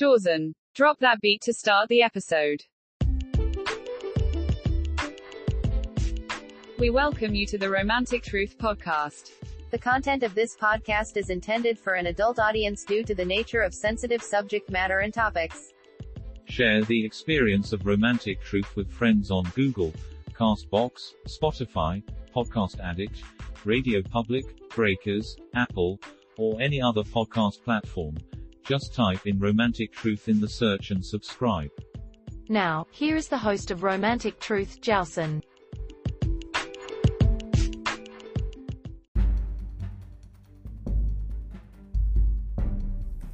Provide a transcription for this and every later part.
Dawson, drop that beat to start the episode. We welcome you to the Romantic Truth Podcast. The content of this podcast is intended for an adult audience due to the nature of sensitive subject matter and topics. Share the experience of romantic truth with friends on Google, Castbox, Spotify, Podcast Addict, Radio Public, Breakers, Apple, or any other podcast platform. Just type in Romantic Truth in the search and subscribe. Now, here is the host of Romantic Truth, Jowson.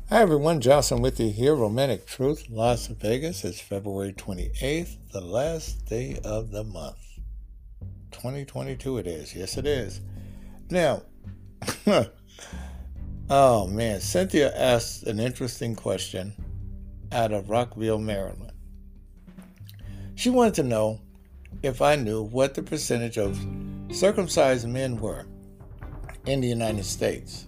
Hi everyone, Johnson with you here, Romantic Truth, Las Vegas. It's February 28th, the last day of the month. 2022 it is. Yes, it is. Now, oh man, Cynthia asked an interesting question out of Rockville, Maryland. She wanted to know if I knew what the percentage of circumcised men were in the United States.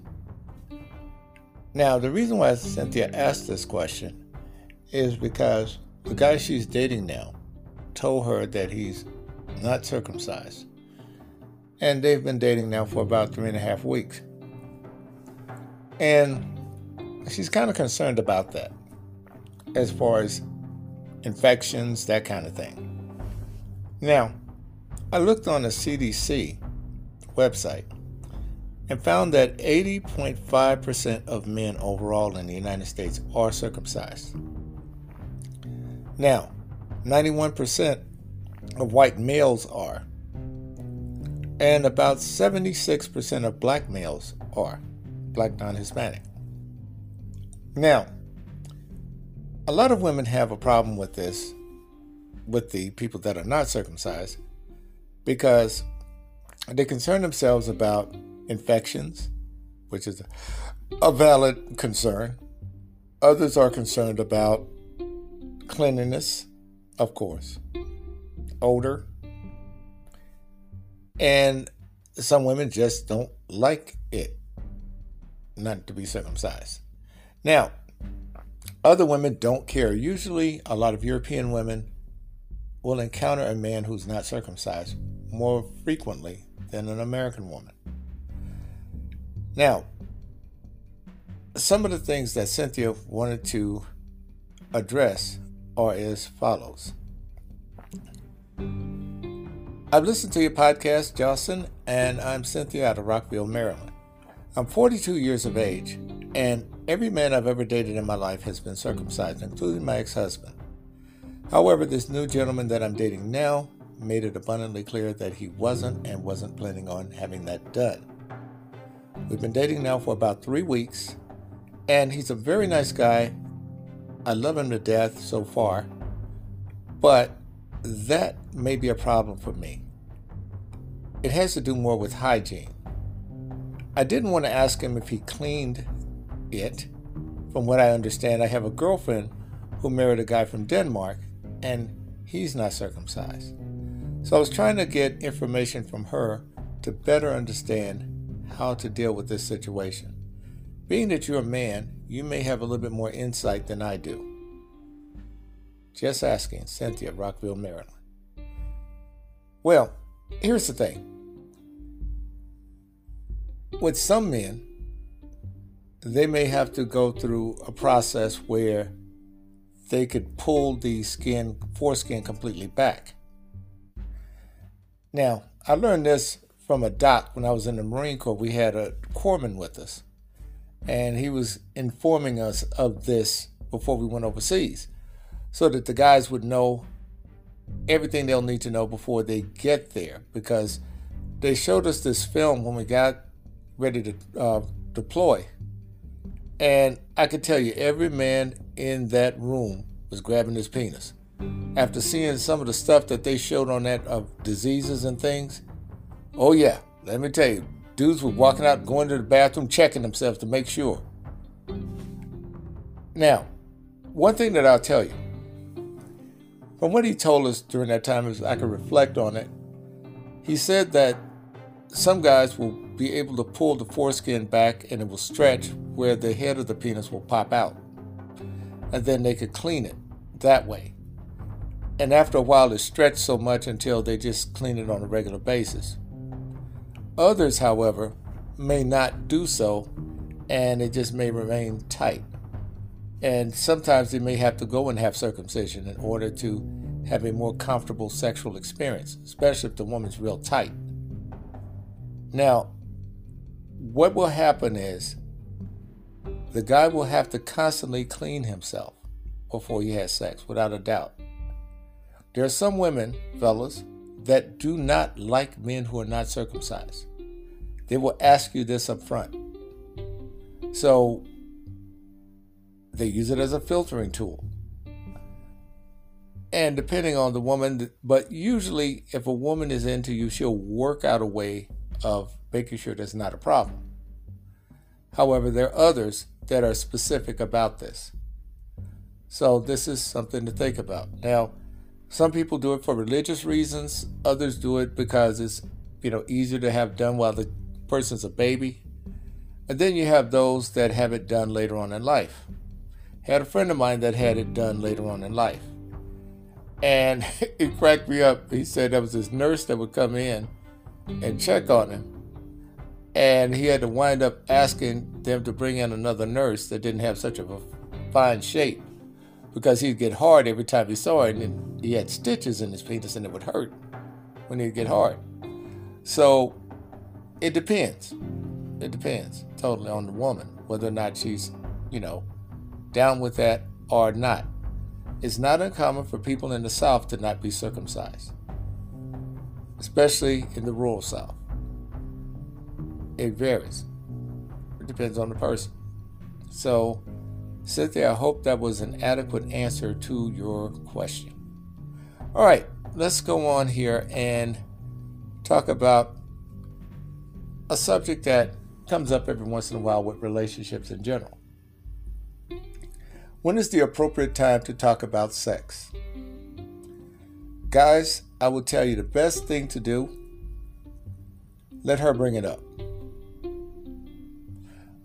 Now, the reason why Cynthia asked this question is because the guy she's dating now told her that he's not circumcised. And they've been dating now for about three and a half weeks. And she's kind of concerned about that as far as infections, that kind of thing. Now, I looked on the CDC website and found that 80.5% of men overall in the United States are circumcised. Now, 91% of white males are, and about 76% of black males are, black non Hispanic. Now, a lot of women have a problem with this, with the people that are not circumcised, because they concern themselves about infections, which is a valid concern. Others are concerned about cleanliness, of course, odor, and some women just don't like it not to be circumcised. Now, other women don't care. Usually, a lot of European women will encounter a man who's not circumcised more frequently than an American woman. Now, some of the things that Cynthia wanted to address are as follows. I've listened to your podcast, Jocelyn, and I'm Cynthia out of Rockville, Maryland. I'm 42 years of age, and every man I've ever dated in my life has been circumcised, including my ex husband. However, this new gentleman that I'm dating now made it abundantly clear that he wasn't and wasn't planning on having that done. We've been dating now for about three weeks, and he's a very nice guy. I love him to death so far, but that may be a problem for me. It has to do more with hygiene. I didn't want to ask him if he cleaned it. From what I understand, I have a girlfriend who married a guy from Denmark, and he's not circumcised. So I was trying to get information from her to better understand how to deal with this situation. Being that you're a man, you may have a little bit more insight than I do. Just asking, Cynthia, Rockville, Maryland. Well, here's the thing. With some men, they may have to go through a process where they could pull the skin, foreskin completely back. Now, I learned this from a doc when I was in the Marine Corps. We had a corpsman with us, and he was informing us of this before we went overseas so that the guys would know everything they'll need to know before they get there because they showed us this film when we got ready to uh, deploy. And I could tell you, every man in that room was grabbing his penis. After seeing some of the stuff that they showed on that of diseases and things, Oh, yeah. Let me tell you, dudes were walking out, going to the bathroom, checking themselves to make sure. Now, one thing that I'll tell you from what he told us during that time, as I can reflect on it, he said that some guys will be able to pull the foreskin back and it will stretch where the head of the penis will pop out. and then they could clean it that way. And after a while, it stretched so much until they just clean it on a regular basis. Others, however, may not do so, and it just may remain tight. And sometimes they may have to go and have circumcision in order to have a more comfortable sexual experience, especially if the woman's real tight. Now, what will happen is the guy will have to constantly clean himself before he has sex, without a doubt. There are some women, fellas, that do not like men who are not circumcised. They will ask you this up front. So they use it as a filtering tool. And depending on the woman, but usually if a woman is into you, she'll work out a way of making sure that's not a problem. However, there are others that are specific about this. So this is something to think about. Now, some people do it for religious reasons, others do it because it's, you know, easier to have done while the person's a baby. And then you have those that have it done later on in life. Had a friend of mine that had it done later on in life. And it cracked me up. He said there was this nurse that would come in and check on him. And he had to wind up asking them to bring in another nurse that didn't have such a fine shape because he'd get hard every time he saw it, and he had stitches in his penis, and it would hurt when he'd get hard. So it depends. It depends totally on the woman whether or not she's, you know, down with that or not. It's not uncommon for people in the South to not be circumcised, especially in the rural South. It varies. It depends on the person. So, Cynthia, I hope that was an adequate answer to your question. All right, let's go on here and talk about a subject that comes up every once in a while with relationships in general. When is the appropriate time to talk about sex? Guys, I will tell you the best thing to do let her bring it up.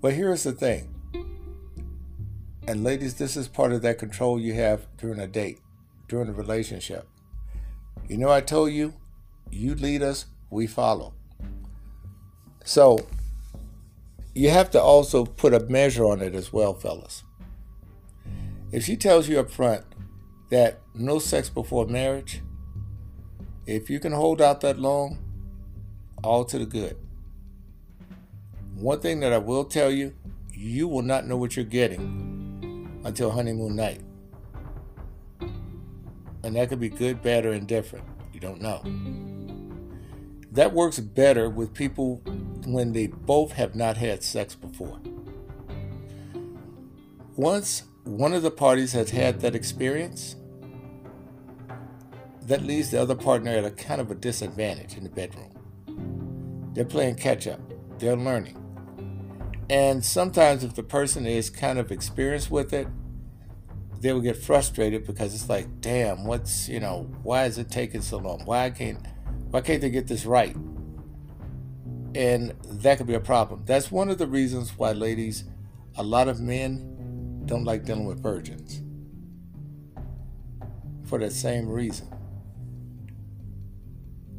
But here's the thing and ladies, this is part of that control you have during a date, during a relationship. You know, I told you, you lead us, we follow. So you have to also put a measure on it as well, fellas. If she tells you up front that no sex before marriage, if you can hold out that long, all to the good. One thing that I will tell you, you will not know what you're getting until honeymoon night. And that could be good, bad, or indifferent. You don't know. That works better with people when they both have not had sex before. Once one of the parties has had that experience, that leaves the other partner at a kind of a disadvantage in the bedroom. They're playing catch up, they're learning. And sometimes, if the person is kind of experienced with it, they will get frustrated because it's like, damn, what's you know, why is it taking so long? Why can't why can't they get this right? And that could be a problem. That's one of the reasons why, ladies, a lot of men don't like dealing with virgins. For that same reason.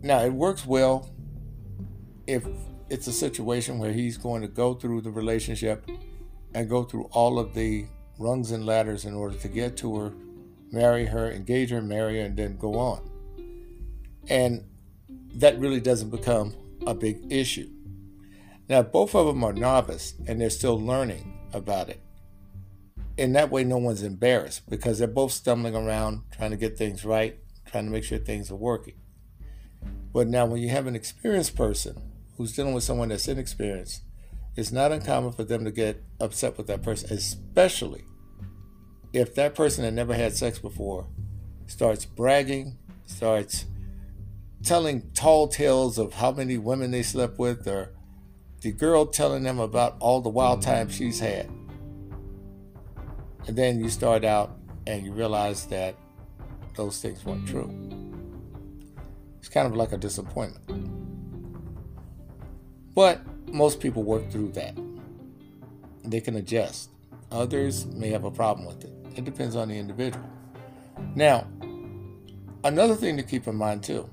Now, it works well if it's a situation where he's going to go through the relationship and go through all of the rungs and ladders in order to get to her, marry her, engage her, marry her, and then go on. And that really doesn't become a big issue. Now, both of them are novice and they're still learning about it. In that way, no one's embarrassed because they're both stumbling around trying to get things right, trying to make sure things are working. But now, when you have an experienced person who's dealing with someone that's inexperienced, it's not uncommon for them to get upset with that person, especially if that person that never had sex before starts bragging, starts telling tall tales of how many women they slept with, or the girl telling them about all the wild times she's had. And then you start out and you realize that those things weren't true. It's kind of like a disappointment. But most people work through that. They can adjust. Others may have a problem with it. It depends on the individual. Now, another thing to keep in mind too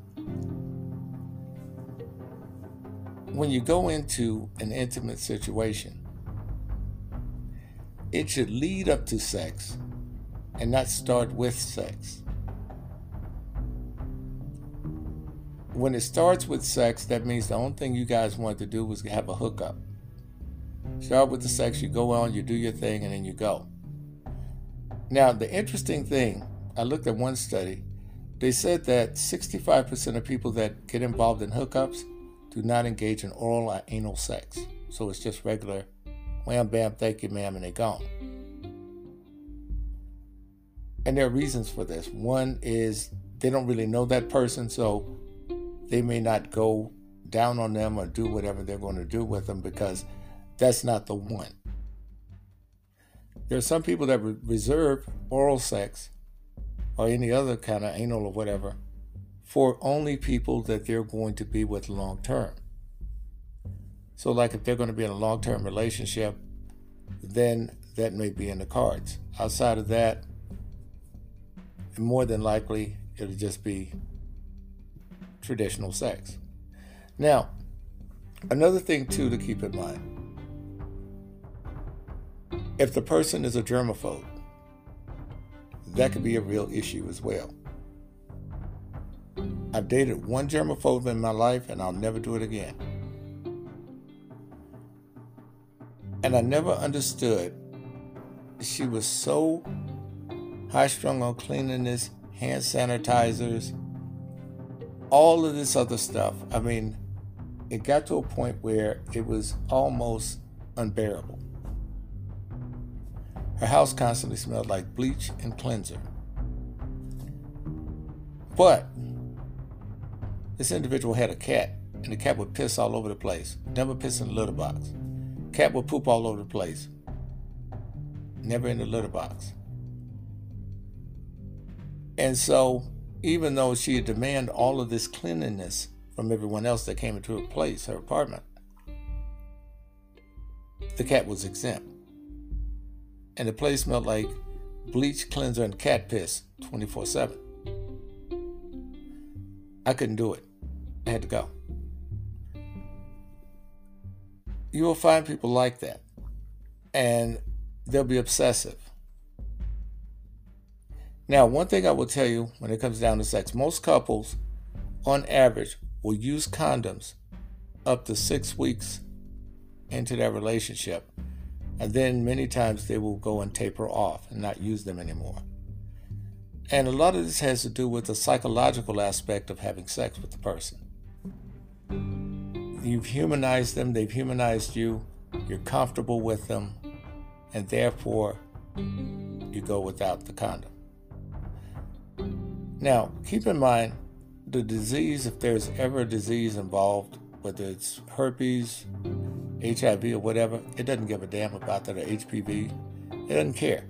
when you go into an intimate situation, it should lead up to sex and not start with sex. When it starts with sex, that means the only thing you guys want to do was have a hookup. Start with the sex, you go on, you do your thing, and then you go. Now, the interesting thing, I looked at one study, they said that 65% of people that get involved in hookups do not engage in oral or anal sex. So it's just regular wham bam, thank you, ma'am, and they're gone. And there are reasons for this. One is they don't really know that person, so they may not go down on them or do whatever they're going to do with them because that's not the one. There are some people that reserve oral sex or any other kind of anal or whatever for only people that they're going to be with long term. So, like if they're going to be in a long term relationship, then that may be in the cards. Outside of that, more than likely, it'll just be traditional sex. Now, another thing, too, to keep in mind if the person is a germaphobe, that could be a real issue as well. I've dated one germaphobe in my life and I'll never do it again. And I never understood she was so high strung on cleanliness, hand sanitizers, all of this other stuff. I mean, it got to a point where it was almost unbearable. Her house constantly smelled like bleach and cleanser. But this individual had a cat, and the cat would piss all over the place. Never piss in the litter box. Cat would poop all over the place. Never in the litter box. And so, even though she had demand all of this cleanliness from everyone else that came into her place, her apartment, the cat was exempt. And the place smelled like bleach, cleanser, and cat piss 24 7. I couldn't do it. I had to go. You will find people like that, and they'll be obsessive. Now, one thing I will tell you when it comes down to sex, most couples, on average, will use condoms up to six weeks into their relationship, and then many times they will go and taper off and not use them anymore. And a lot of this has to do with the psychological aspect of having sex with the person. You've humanized them, they've humanized you, you're comfortable with them, and therefore you go without the condom. Now, keep in mind the disease, if there's ever a disease involved, whether it's herpes, HIV, or whatever, it doesn't give a damn about that or HPV. It doesn't care.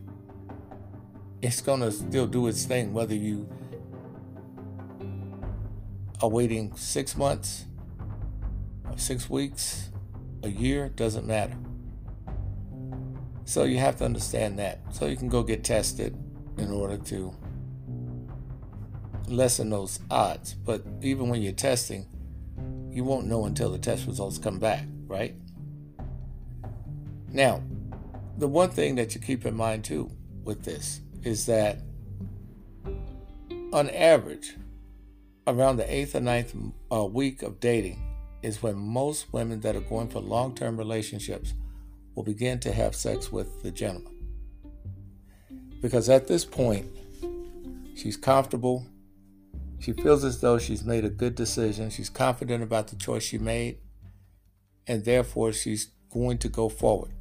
It's going to still do its thing, whether you are waiting six months, six weeks, a year, doesn't matter. So you have to understand that. So you can go get tested in order to lessen those odds. But even when you're testing, you won't know until the test results come back, right? Now, the one thing that you keep in mind too with this is that on average, around the eighth or ninth uh, week of dating, is when most women that are going for long term relationships will begin to have sex with the gentleman. Because at this point, she's comfortable. She feels as though she's made a good decision. She's confident about the choice she made, and therefore she's going to go forward.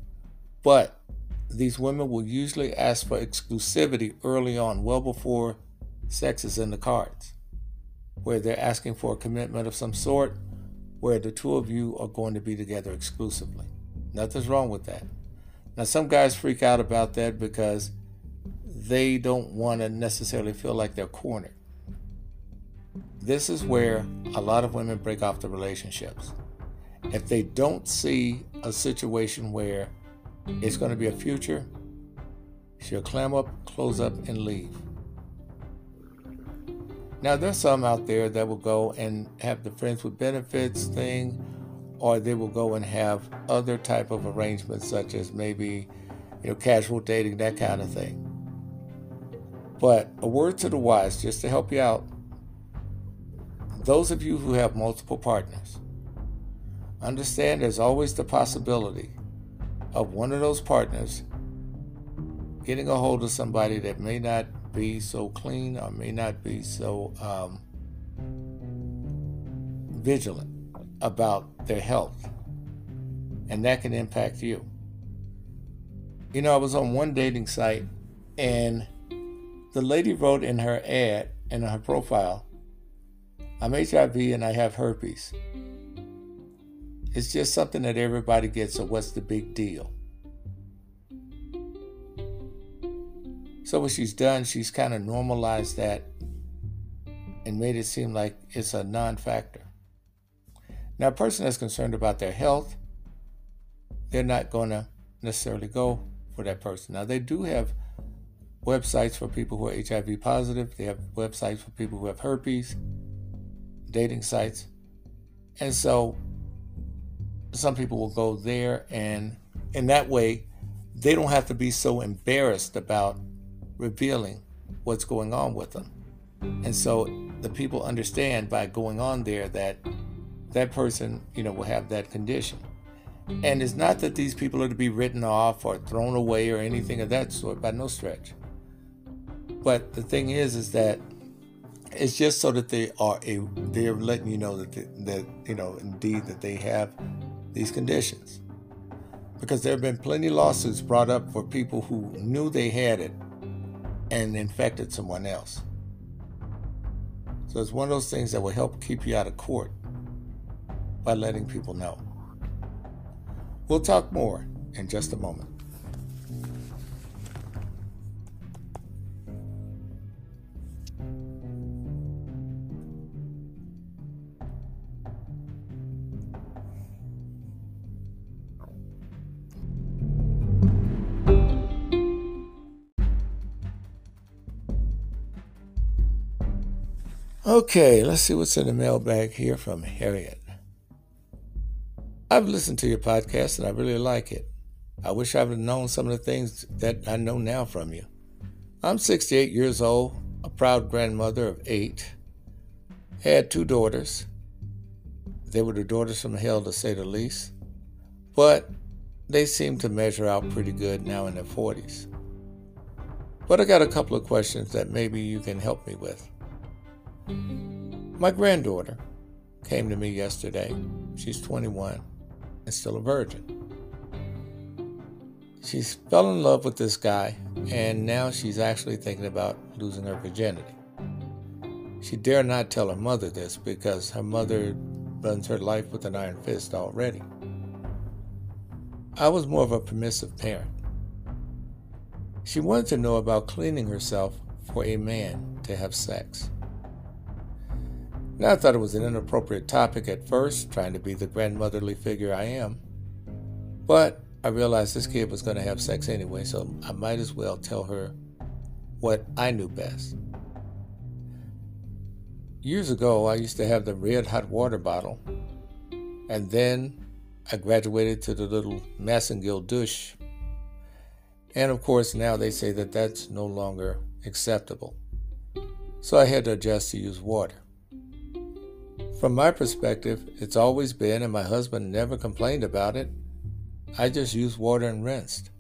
But these women will usually ask for exclusivity early on, well before sex is in the cards, where they're asking for a commitment of some sort where the two of you are going to be together exclusively. Nothing's wrong with that. Now, some guys freak out about that because they don't want to necessarily feel like they're cornered. This is where a lot of women break off the relationships. If they don't see a situation where it's going to be a future She'll clam up, close up, and leave. Now, there's some out there that will go and have the friends with benefits thing, or they will go and have other type of arrangements, such as maybe, you know, casual dating, that kind of thing. But a word to the wise, just to help you out. Those of you who have multiple partners, understand there's always the possibility of one of those partners getting a hold of somebody that may not be so clean or may not be so um, vigilant about their health. And that can impact you. You know, I was on one dating site and the lady wrote in her ad, in her profile, I'm HIV and I have herpes. It's just something that everybody gets, so what's the big deal? So what she's done, she's kind of normalized that and made it seem like it's a non-factor. Now, a person that's concerned about their health, they're not going to necessarily go for that person. Now, they do have websites for people who are HIV positive. They have websites for people who have herpes, dating sites. And so some people will go there and in that way they don't have to be so embarrassed about revealing what's going on with them. And so the people understand by going on there that that person, you know, will have that condition. And it's not that these people are to be written off or thrown away or anything of that sort by no stretch. But the thing is, is that it's just so that they are a they're letting you know that they, that you know indeed that they have these conditions. Because there have been plenty of lawsuits brought up for people who knew they had it and infected someone else. So it's one of those things that will help keep you out of court by letting people know. We'll talk more in just a moment. Okay, let's see what's in the mailbag here from Harriet. I've listened to your podcast and I really like it. I wish I would have known some of the things that I know now from you. I'm 68 years old, a proud grandmother of eight, had two daughters. They were the daughters from hell, to say the least, but they seem to measure out pretty good now in their 40s. But I got a couple of questions that maybe you can help me with. My granddaughter came to me yesterday. She's 21 and still a virgin. She fell in love with this guy, and now she's actually thinking about losing her virginity. She dare not tell her mother this because her mother runs her life with an iron fist already. I was more of a permissive parent. She wanted to know about cleaning herself for a man to have sex. Now, I thought it was an inappropriate topic at first, trying to be the grandmotherly figure I am. But I realized this kid was going to have sex anyway, so I might as well tell her what I knew best. Years ago, I used to have the red hot water bottle, and then I graduated to the little Massengill douche. And of course, now they say that that's no longer acceptable. So I had to adjust to use water. From my perspective, it's always been, and my husband never complained about it. I just use water and rinsed.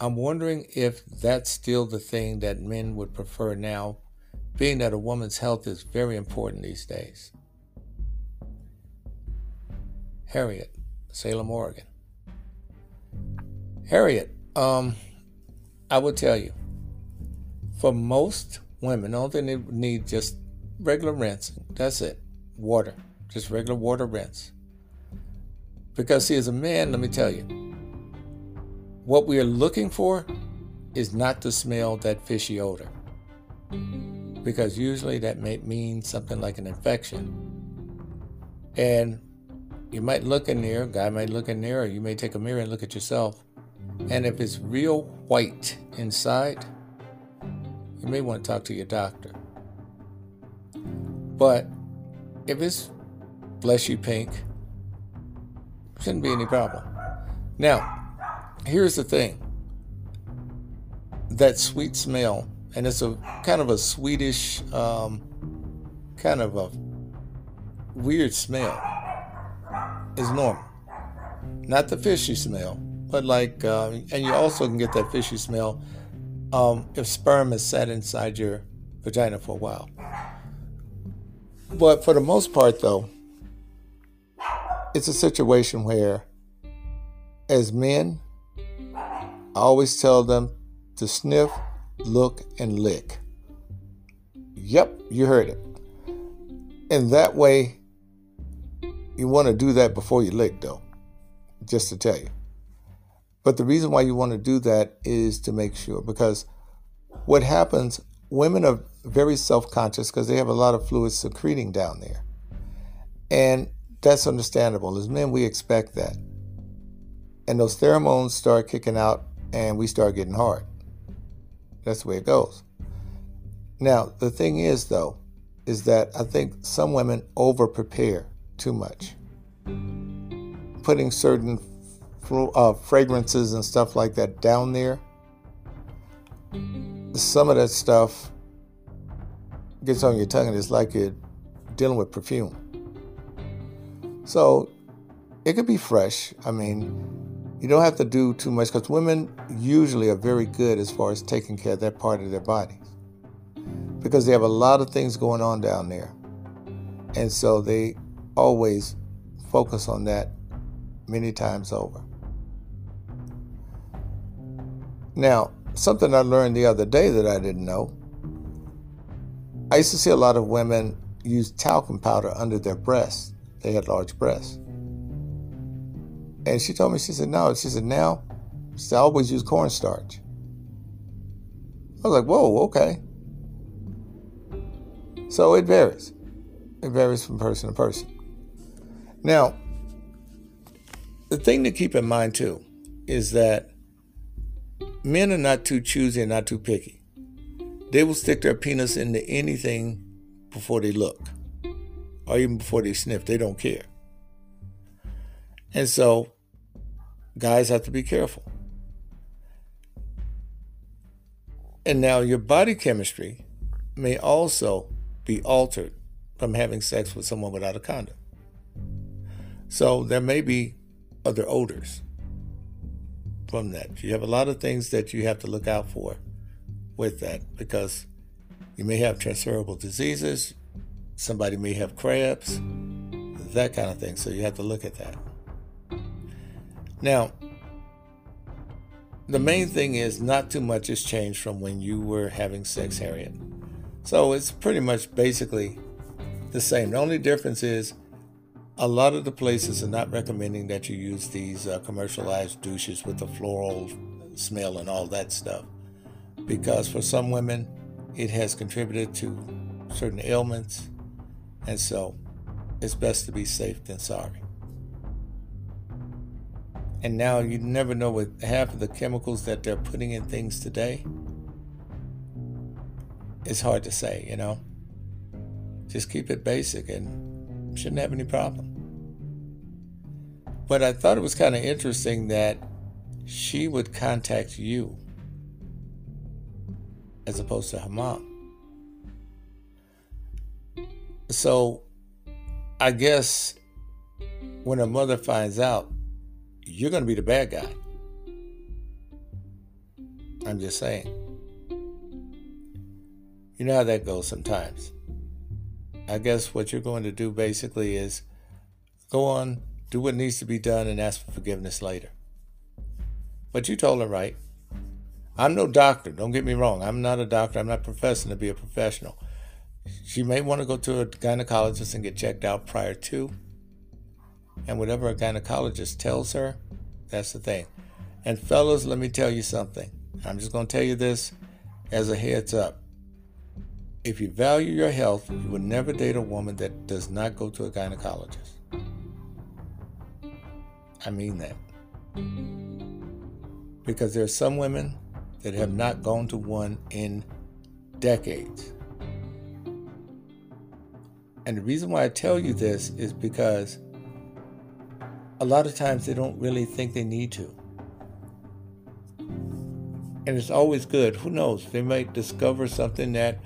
I'm wondering if that's still the thing that men would prefer now, being that a woman's health is very important these days. Harriet, Salem, Oregon. Harriet, um, I will tell you, for most women, all they need just regular rinsing. That's it water, just regular water rinse. Because, see, as a man, let me tell you, what we are looking for is not to smell that fishy odor. Because usually that may mean something like an infection. And you might look in there, guy might look in there, or you may take a mirror and look at yourself, And if it's real white inside, you may want to talk to your doctor. But if it's fleshy pink, shouldn't be any problem. Now, here's the thing that sweet smell, and it's a kind of a sweetish, um, kind of a weird smell, is normal. Not the fishy smell, but like, uh, and you also can get that fishy smell um, if sperm has sat inside your vagina for a while. But for the most part, though, it's a situation where, as men, I always tell them to sniff, look, and lick. Yep, you heard it. And that way, you want to do that before you lick, though, just to tell you. But the reason why you want to do that is to make sure, because what happens, women are very self conscious because they have a lot of fluids secreting down there. And that's understandable. As men, we expect that. And those pheromones start kicking out and we start getting hard. That's the way it goes. Now, the thing is, though, is that I think some women over prepare too much. Putting certain uh, fragrances and stuff like that down there, some of that stuff gets on your tongue and it's like you're dealing with perfume. So it could be fresh. I mean, you don't have to do too much because women usually are very good as far as taking care of that part of their bodies because they have a lot of things going on down there. And so they always focus on that many times over. Now, something I learned the other day that I didn't know. I used to see a lot of women use talcum powder under their breasts. They had large breasts. And she told me, she said, no. She said, now, she said, I always use cornstarch. I was like, whoa, okay. So it varies. It varies from person to person. Now, the thing to keep in mind too is that men are not too choosy and not too picky. They will stick their penis into anything before they look, or even before they sniff. They don't care. And so, guys have to be careful. And now, your body chemistry may also be altered from having sex with someone without a condom. So, there may be other odors from that. You have a lot of things that you have to look out for with that because you may have transferable diseases, somebody may have crabs, that kind of thing. So you have to look at that. Now, the main thing is not too much has changed from when you were having sex, Harriet. So it's pretty much basically the same. The only difference is a lot of the places are not recommending that you use these uh, commercialized douches with the floral smell and all that stuff. Because for some women it has contributed to certain ailments and so it's best to be safe than sorry. And now you never know with half of the chemicals that they're putting in things today it's hard to say you know? Just keep it basic and Shouldn't have any problem. But I thought it was kind of interesting that she would contact you as opposed to her mom. So I guess when her mother finds out, you're going to be the bad guy. I'm just saying. You know how that goes sometimes. I guess what you're going to do basically is go on, do what needs to be done, and ask for forgiveness later. But you told her right. I'm no doctor, don't get me wrong. I'm not a doctor. I'm not professing to be a professional. She may want to go to a gynecologist and get checked out prior to. And whatever a gynecologist tells her, that's the thing. And fellas, let me tell you something. I'm just going to tell you this as a heads up. If you value your health, you will never date a woman that does not go to a gynecologist. I mean that. because there are some women that have not gone to one in decades. And the reason why I tell you this is because a lot of times they don't really think they need to. And it's always good. Who knows? They might discover something that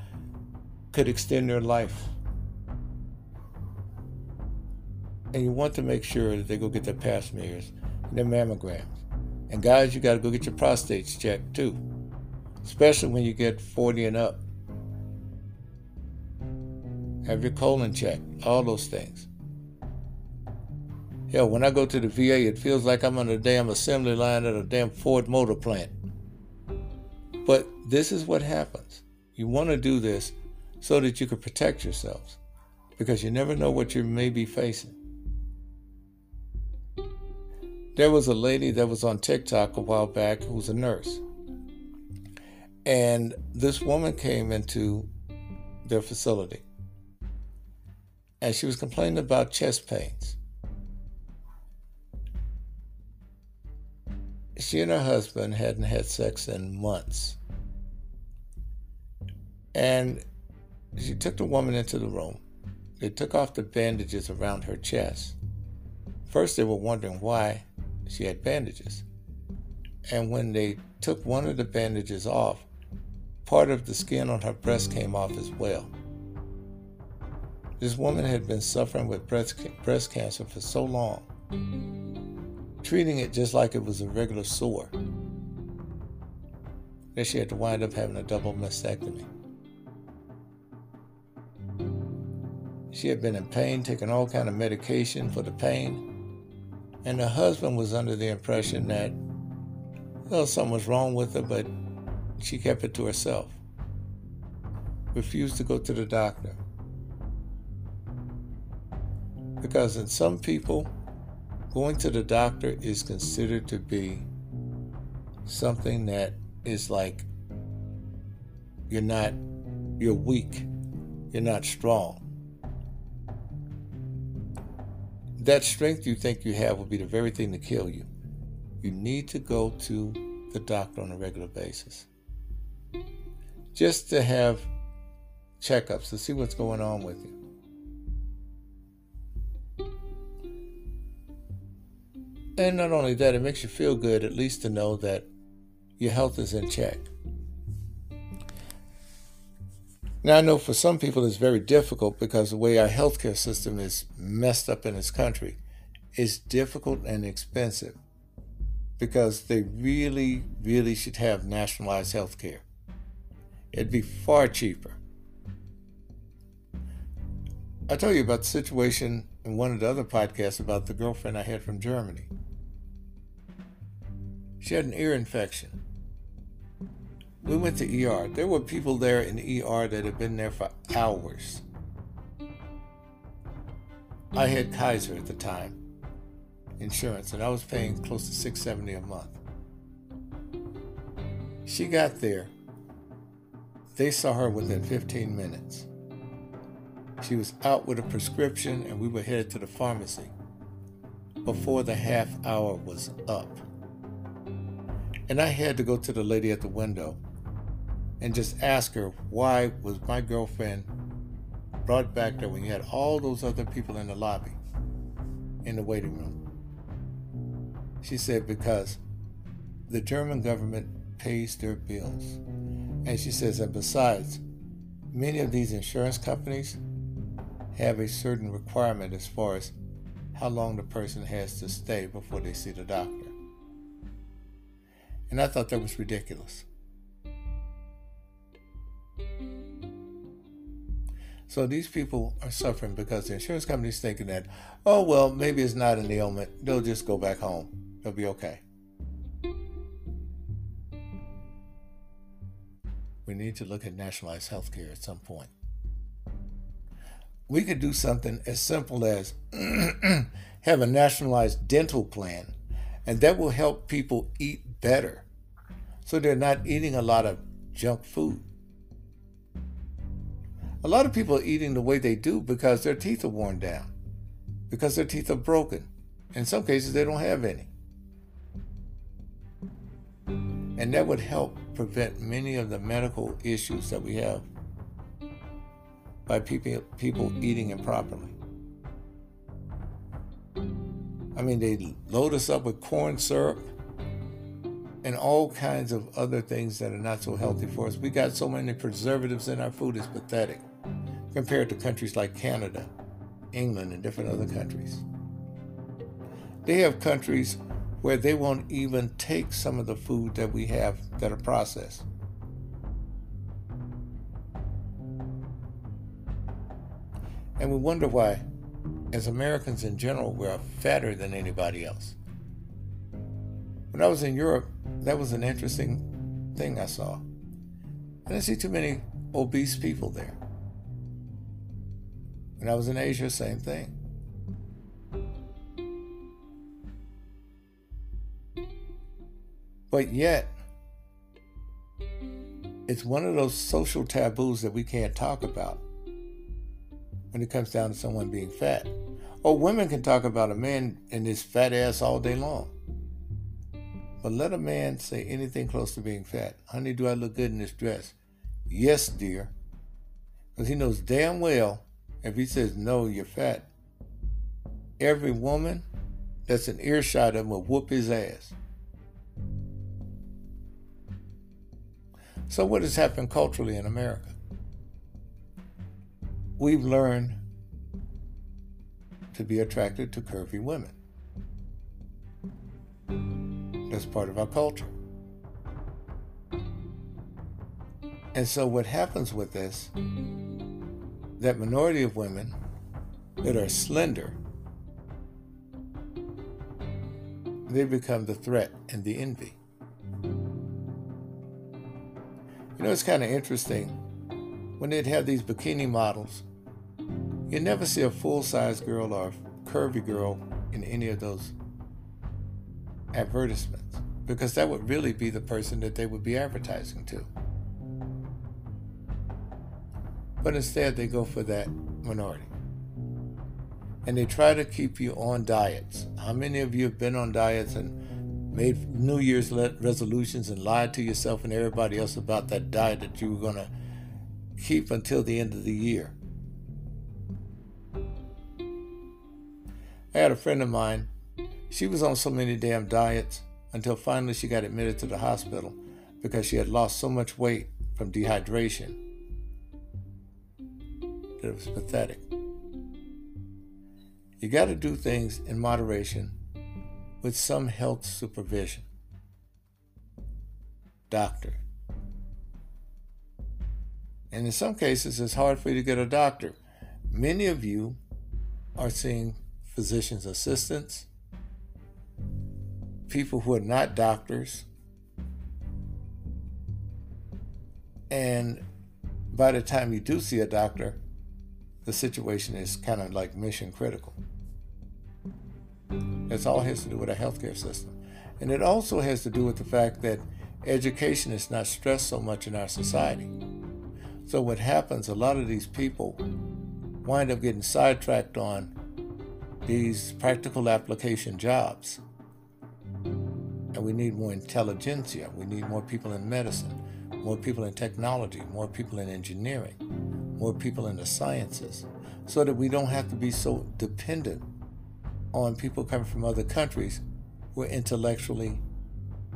could extend their life. And you want to make sure that they go get their pap smears and their mammograms. And guys, you got to go get your prostates checked too, especially when you get 40 and up. Have your colon checked, all those things. Hell, when I go to the VA, it feels like I'm on a damn assembly line at a damn Ford motor plant. But this is what happens. You want to do this so that you can protect yourselves because you never know what you may be facing. There was a lady that was on TikTok a while back who was a nurse. And this woman came into their facility and she was complaining about chest pains. She and her husband hadn't had sex in months. And she took the woman into the room. They took off the bandages around her chest. First, they were wondering why she had bandages. And when they took one of the bandages off, part of the skin on her breast came off as well. This woman had been suffering with breast, breast cancer for so long, treating it just like it was a regular sore, that she had to wind up having a double mastectomy. She had been in pain, taking all kind of medication for the pain, and her husband was under the impression that, well, something was wrong with her, but she kept it to herself. Refused to go to the doctor. Because in some people, going to the doctor is considered to be something that is like you're not, you're weak, you're not strong. That strength you think you have will be the very thing to kill you. You need to go to the doctor on a regular basis. Just to have checkups to see what's going on with you. And not only that, it makes you feel good at least to know that your health is in check. Now, I know for some people it's very difficult because the way our healthcare system is messed up in this country is difficult and expensive because they really, really should have nationalized healthcare. It'd be far cheaper. I told you about the situation in one of the other podcasts about the girlfriend I had from Germany. She had an ear infection. We went to ER. There were people there in ER that had been there for hours. I had Kaiser at the time, insurance, and I was paying close to six seventy a month. She got there. They saw her within 15 minutes. She was out with a prescription, and we were headed to the pharmacy before the half hour was up. And I had to go to the lady at the window and just ask her why was my girlfriend brought back there when you had all those other people in the lobby in the waiting room. She said because the German government pays their bills. And she says, and besides, many of these insurance companies have a certain requirement as far as how long the person has to stay before they see the doctor. And I thought that was ridiculous. So these people are suffering because the insurance company's thinking that, oh, well, maybe it's not an ailment. They'll just go back home. They'll be okay. We need to look at nationalized health care at some point. We could do something as simple as have a nationalized dental plan, and that will help people eat better so they're not eating a lot of junk food. A lot of people are eating the way they do because their teeth are worn down, because their teeth are broken. In some cases, they don't have any. And that would help prevent many of the medical issues that we have by people, people eating improperly. I mean, they load us up with corn syrup and all kinds of other things that are not so healthy for us. We got so many preservatives in our food, it's pathetic compared to countries like Canada, England, and different other countries. They have countries where they won't even take some of the food that we have that are processed. And we wonder why, as Americans in general, we're fatter than anybody else. When I was in Europe, that was an interesting thing I saw. I didn't see too many obese people there. When I was in Asia, same thing. But yet, it's one of those social taboos that we can't talk about when it comes down to someone being fat. Or women can talk about a man and his fat ass all day long. But let a man say anything close to being fat. Honey, do I look good in this dress? Yes, dear. Because he knows damn well if he says no, you're fat, every woman that's an earshot of him will whoop his ass. So, what has happened culturally in America? We've learned to be attracted to curvy women. That's part of our culture. And so, what happens with this, that minority of women that are slender, they become the threat and the envy. You know, it's kind of interesting. When they'd have these bikini models, you never see a full size girl or a curvy girl in any of those advertisements because that would really be the person that they would be advertising to. But instead, they go for that minority. And they try to keep you on diets. How many of you have been on diets and made New Year's resolutions and lied to yourself and everybody else about that diet that you were going to keep until the end of the year. I had a friend of mine. She was on so many damn diets until finally she got admitted to the hospital because she had lost so much weight from dehydration that it was pathetic. You got to do things in moderation with some health supervision. Doctor. And in some cases, it's hard for you to get a doctor. Many of you are seeing physician's assistants, people who are not doctors, and by the time you do see a doctor, the situation is kind of like mission critical. It all has to do with our healthcare system. And it also has to do with the fact that education is not stressed so much in our society. So, what happens, a lot of these people wind up getting sidetracked on these practical application jobs. And we need more intelligentsia. We need more people in medicine, more people in technology, more people in engineering, more people in the sciences, so that we don't have to be so dependent on people coming from other countries who are intellectually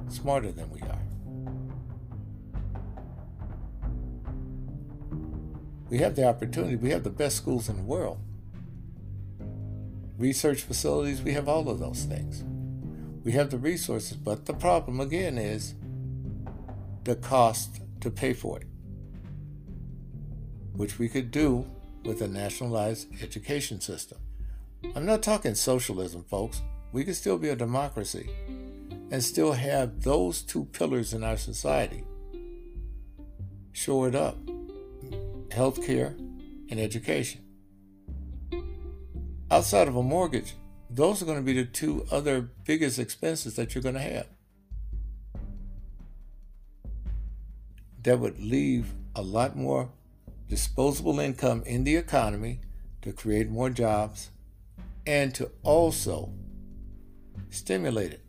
smarter than we are. We have the opportunity, we have the best schools in the world. Research facilities, we have all of those things. We have the resources, but the problem again is the cost to pay for it, which we could do with a nationalized education system. I'm not talking socialism, folks. We could still be a democracy and still have those two pillars in our society shored up healthcare and education. Outside of a mortgage, those are going to be the two other biggest expenses that you're going to have. That would leave a lot more disposable income in the economy to create more jobs and to also stimulate it.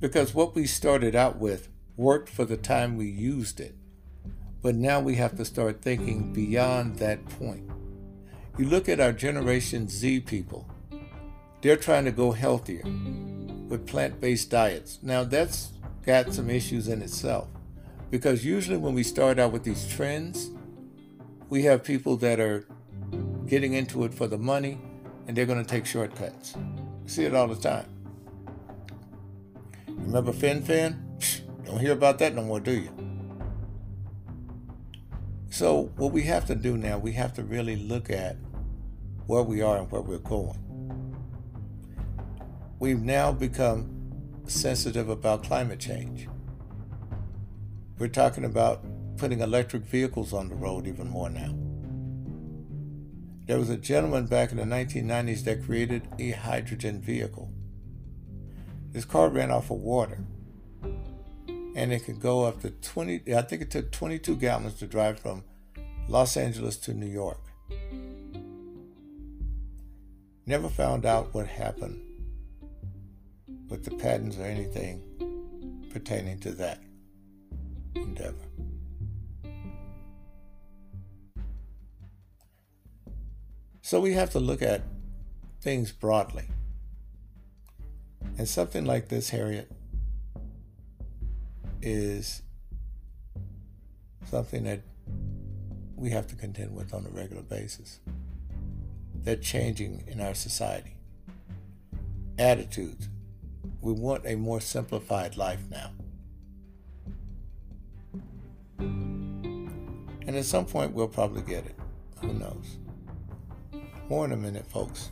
Because what we started out with worked for the time we used it. But now we have to start thinking beyond that point. You look at our Generation Z people, they're trying to go healthier with plant based diets. Now, that's got some issues in itself because usually when we start out with these trends, we have people that are getting into it for the money and they're going to take shortcuts. See it all the time. Remember Fen-Phen? Don't hear about that no more, do you? So, what we have to do now, we have to really look at where we are and where we're going. We've now become sensitive about climate change. We're talking about putting electric vehicles on the road even more now. There was a gentleman back in the 1990s that created a hydrogen vehicle. This car ran off of water and it could go up to 20 i think it took 22 gallons to drive from los angeles to new york never found out what happened with the patents or anything pertaining to that endeavor so we have to look at things broadly and something like this harriet is something that we have to contend with on a regular basis. They're changing in our society. Attitudes. We want a more simplified life now. And at some point, we'll probably get it. Who knows? More in a minute, folks.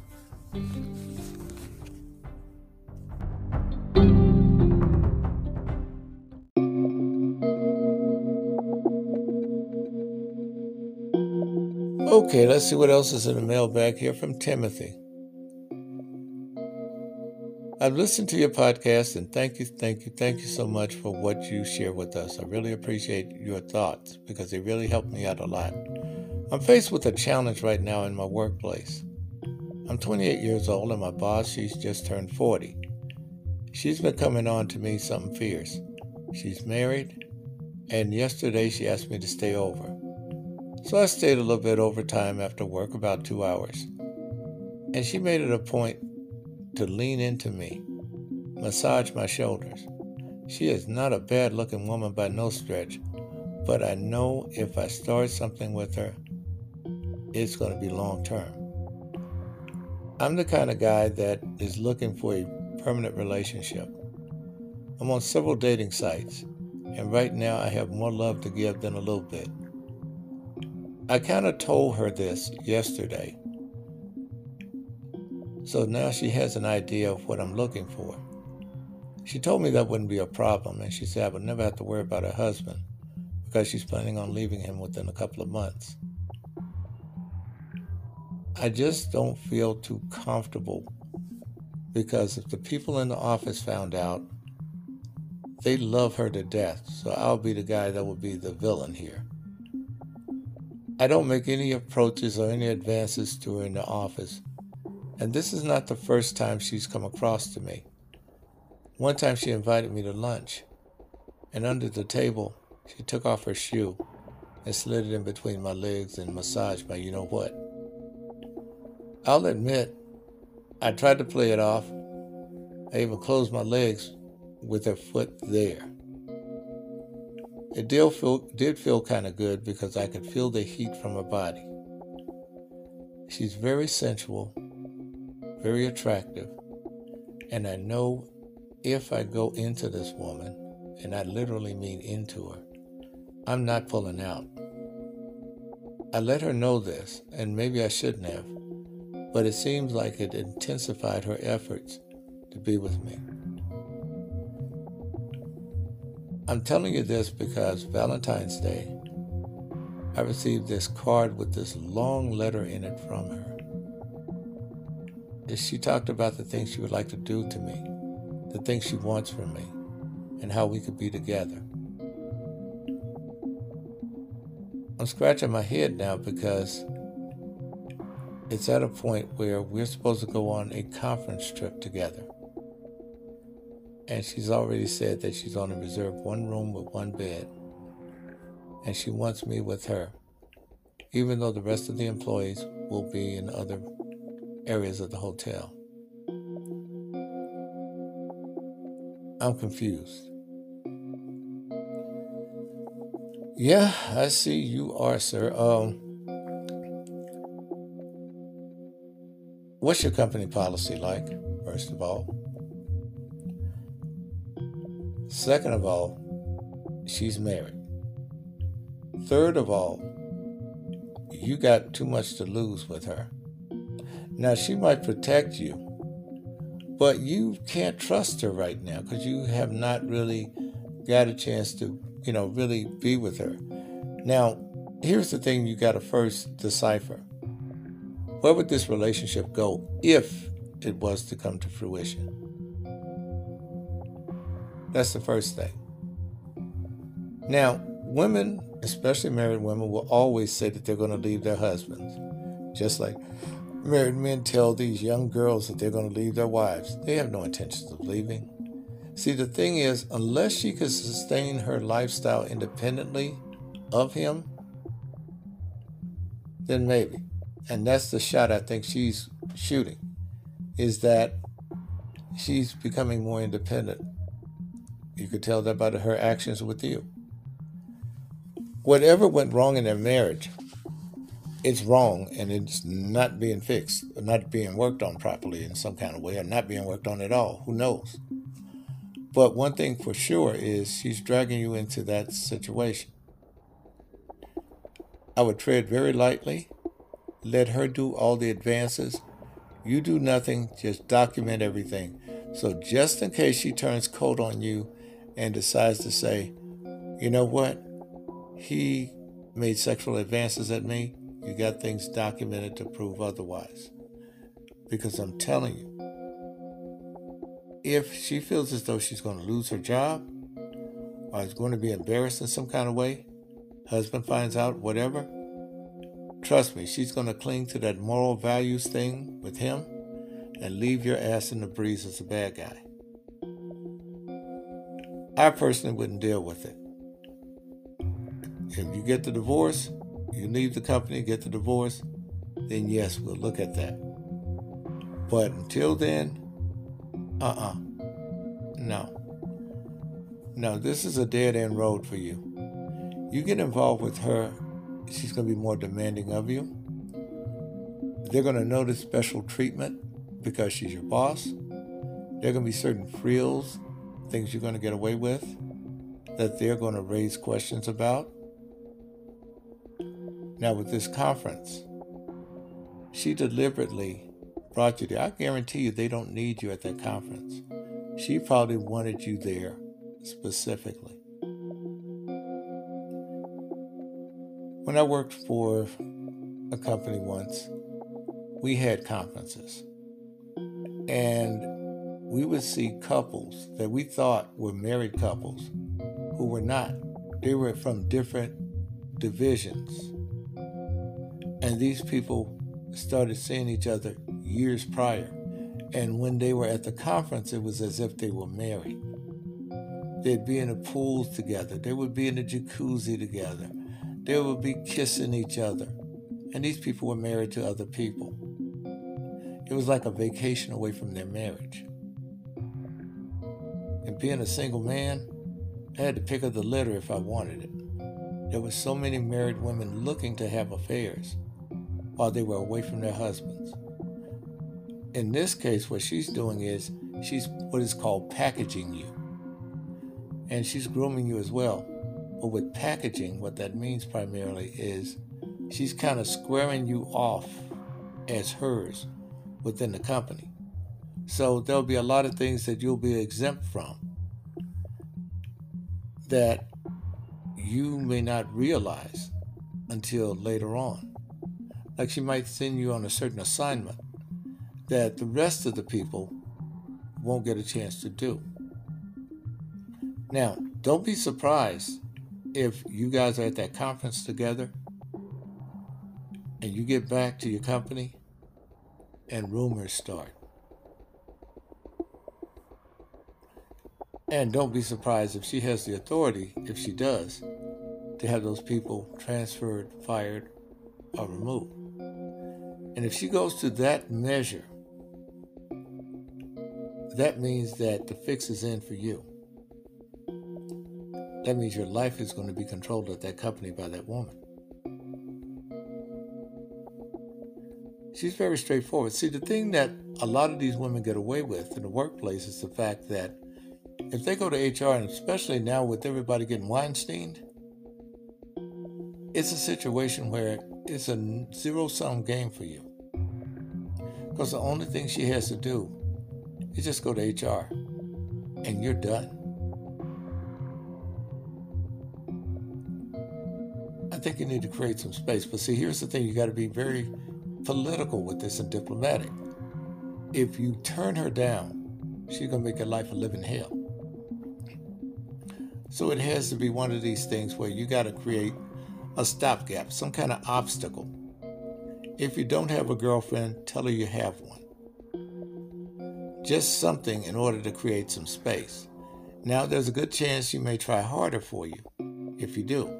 Okay, let's see what else is in the mailbag here from Timothy. I've listened to your podcast and thank you, thank you, thank you so much for what you share with us. I really appreciate your thoughts because they really help me out a lot. I'm faced with a challenge right now in my workplace. I'm 28 years old and my boss, she's just turned 40. She's been coming on to me something fierce. She's married, and yesterday she asked me to stay over. So I stayed a little bit overtime after work, about two hours. And she made it a point to lean into me, massage my shoulders. She is not a bad looking woman by no stretch, but I know if I start something with her, it's going to be long term. I'm the kind of guy that is looking for a permanent relationship. I'm on several dating sites, and right now I have more love to give than a little bit. I kind of told her this yesterday. So now she has an idea of what I'm looking for. She told me that wouldn't be a problem, and she said I would never have to worry about her husband because she's planning on leaving him within a couple of months. I just don't feel too comfortable because if the people in the office found out, they love her to death. So I'll be the guy that will be the villain here. I don't make any approaches or any advances to her in the office, and this is not the first time she's come across to me. One time she invited me to lunch, and under the table, she took off her shoe and slid it in between my legs and massaged my you know what. I'll admit, I tried to play it off. I even closed my legs with her foot there. It did feel, did feel kind of good because I could feel the heat from her body. She's very sensual, very attractive, and I know if I go into this woman, and I literally mean into her, I'm not pulling out. I let her know this, and maybe I shouldn't have, but it seems like it intensified her efforts to be with me. I'm telling you this because Valentine's Day, I received this card with this long letter in it from her. She talked about the things she would like to do to me, the things she wants from me, and how we could be together. I'm scratching my head now because it's at a point where we're supposed to go on a conference trip together. And she's already said that she's going to reserve one room with one bed. And she wants me with her, even though the rest of the employees will be in other areas of the hotel. I'm confused. Yeah, I see you are, sir. Um, what's your company policy like, first of all? Second of all, she's married. Third of all, you got too much to lose with her. Now, she might protect you, but you can't trust her right now because you have not really got a chance to you know, really be with her. Now, here's the thing you got to first decipher. Where would this relationship go if it was to come to fruition? That's the first thing. Now, women, especially married women, will always say that they're going to leave their husbands. Just like married men tell these young girls that they're going to leave their wives. They have no intentions of leaving. See, the thing is, unless she could sustain her lifestyle independently of him, then maybe. And that's the shot I think she's shooting, is that she's becoming more independent. You could tell that by her actions with you. Whatever went wrong in their marriage, it's wrong and it's not being fixed, not being worked on properly in some kind of way, or not being worked on at all. Who knows? But one thing for sure is she's dragging you into that situation. I would tread very lightly, let her do all the advances. You do nothing, just document everything. So just in case she turns cold on you and decides to say, you know what, he made sexual advances at me, you got things documented to prove otherwise. Because I'm telling you, if she feels as though she's going to lose her job or is going to be embarrassed in some kind of way, husband finds out, whatever, trust me, she's going to cling to that moral values thing with him and leave your ass in the breeze as a bad guy. I personally wouldn't deal with it. If you get the divorce, you leave the company, get the divorce, then yes, we'll look at that. But until then, uh uh No. No, this is a dead end road for you. You get involved with her, she's going to be more demanding of you. They're going to notice special treatment because she's your boss. There are going to be certain frills, things you're going to get away with, that they're going to raise questions about. Now, with this conference, she deliberately brought you there. I guarantee you they don't need you at that conference. She probably wanted you there specifically. When I worked for a company once, we had conferences. And we would see couples that we thought were married couples who were not. They were from different divisions. And these people started seeing each other years prior. And when they were at the conference, it was as if they were married. They'd be in the pools together, they would be in the jacuzzi together, they would be kissing each other. And these people were married to other people. It was like a vacation away from their marriage. And being a single man, I had to pick up the litter if I wanted it. There were so many married women looking to have affairs while they were away from their husbands. In this case, what she's doing is she's what is called packaging you. And she's grooming you as well. But with packaging, what that means primarily is she's kind of squaring you off as hers within the company. So there'll be a lot of things that you'll be exempt from that you may not realize until later on like she might send you on a certain assignment that the rest of the people won't get a chance to do. Now, don't be surprised if you guys are at that conference together and you get back to your company and rumors start. And don't be surprised if she has the authority, if she does, to have those people transferred, fired, or removed. And if she goes to that measure, that means that the fix is in for you. That means your life is going to be controlled at that company by that woman. She's very straightforward. See, the thing that a lot of these women get away with in the workplace is the fact that if they go to HR, and especially now with everybody getting Weinstein, it's a situation where it's a zero sum game for you. Because the only thing she has to do is just go to HR and you're done. I think you need to create some space. But see, here's the thing you got to be very political with this and diplomatic. If you turn her down, she's going to make your life a living hell. So it has to be one of these things where you got to create a stopgap, some kind of obstacle. If you don't have a girlfriend, tell her you have one. Just something in order to create some space. Now, there's a good chance she may try harder for you if you do.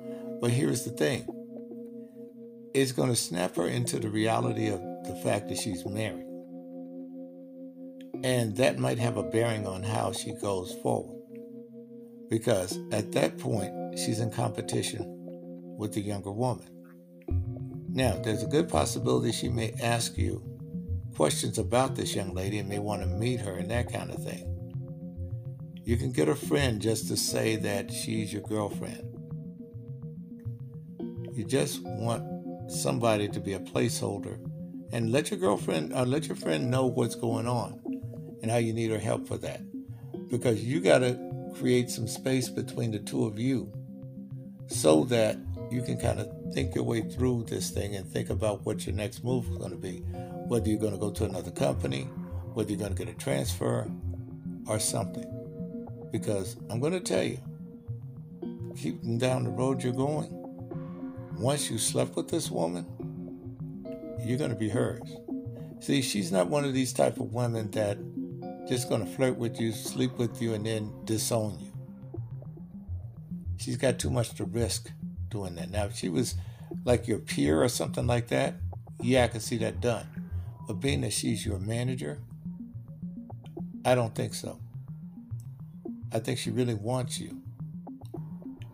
But here's the thing it's going to snap her into the reality of the fact that she's married. And that might have a bearing on how she goes forward. Because at that point, she's in competition with the younger woman. Now, there's a good possibility she may ask you questions about this young lady and may want to meet her and that kind of thing. You can get a friend just to say that she's your girlfriend. You just want somebody to be a placeholder and let your girlfriend or uh, let your friend know what's going on and how you need her help for that because you got to create some space between the two of you so that you can kind of think your way through this thing and think about what your next move is going to be whether you're going to go to another company whether you're going to get a transfer or something because i'm going to tell you keeping down the road you're going once you slept with this woman, you're going to be hers. See, she's not one of these type of women that just going to flirt with you, sleep with you, and then disown you. She's got too much to risk doing that. Now, if she was like your peer or something like that, yeah, I can see that done. But being that she's your manager, I don't think so. I think she really wants you.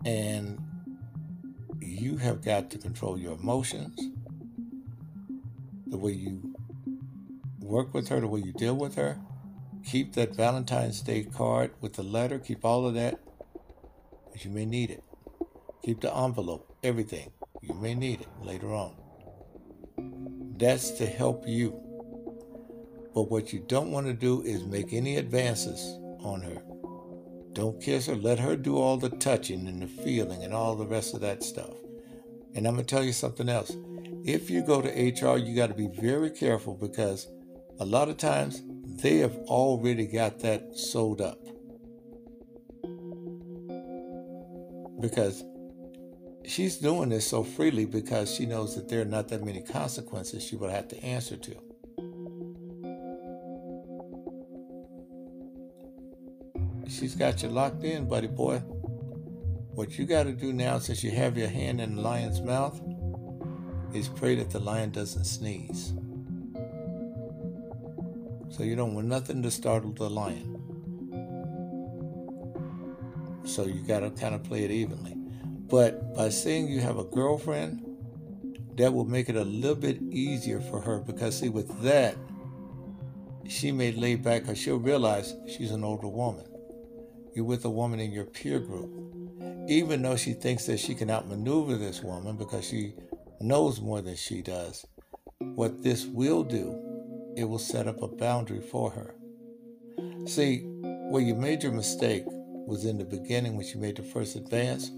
And you have got to control your emotions, the way you work with her, the way you deal with her. Keep that Valentine's Day card with the letter, keep all of that, because you may need it. Keep the envelope, everything. You may need it later on. That's to help you. But what you don't want to do is make any advances on her. Don't kiss her. Let her do all the touching and the feeling and all the rest of that stuff. And I'm going to tell you something else. If you go to HR, you got to be very careful because a lot of times they have already got that sold up. Because she's doing this so freely because she knows that there are not that many consequences she will have to answer to. She's got you locked in, buddy boy. What you got to do now, since you have your hand in the lion's mouth, is pray that the lion doesn't sneeze. So you don't want nothing to startle the lion. So you got to kind of play it evenly. But by saying you have a girlfriend, that will make it a little bit easier for her because, see, with that, she may lay back because she'll realize she's an older woman. You're with a woman in your peer group even though she thinks that she can outmaneuver this woman because she knows more than she does, what this will do, it will set up a boundary for her. See, where you made your mistake was in the beginning when you made the first advance,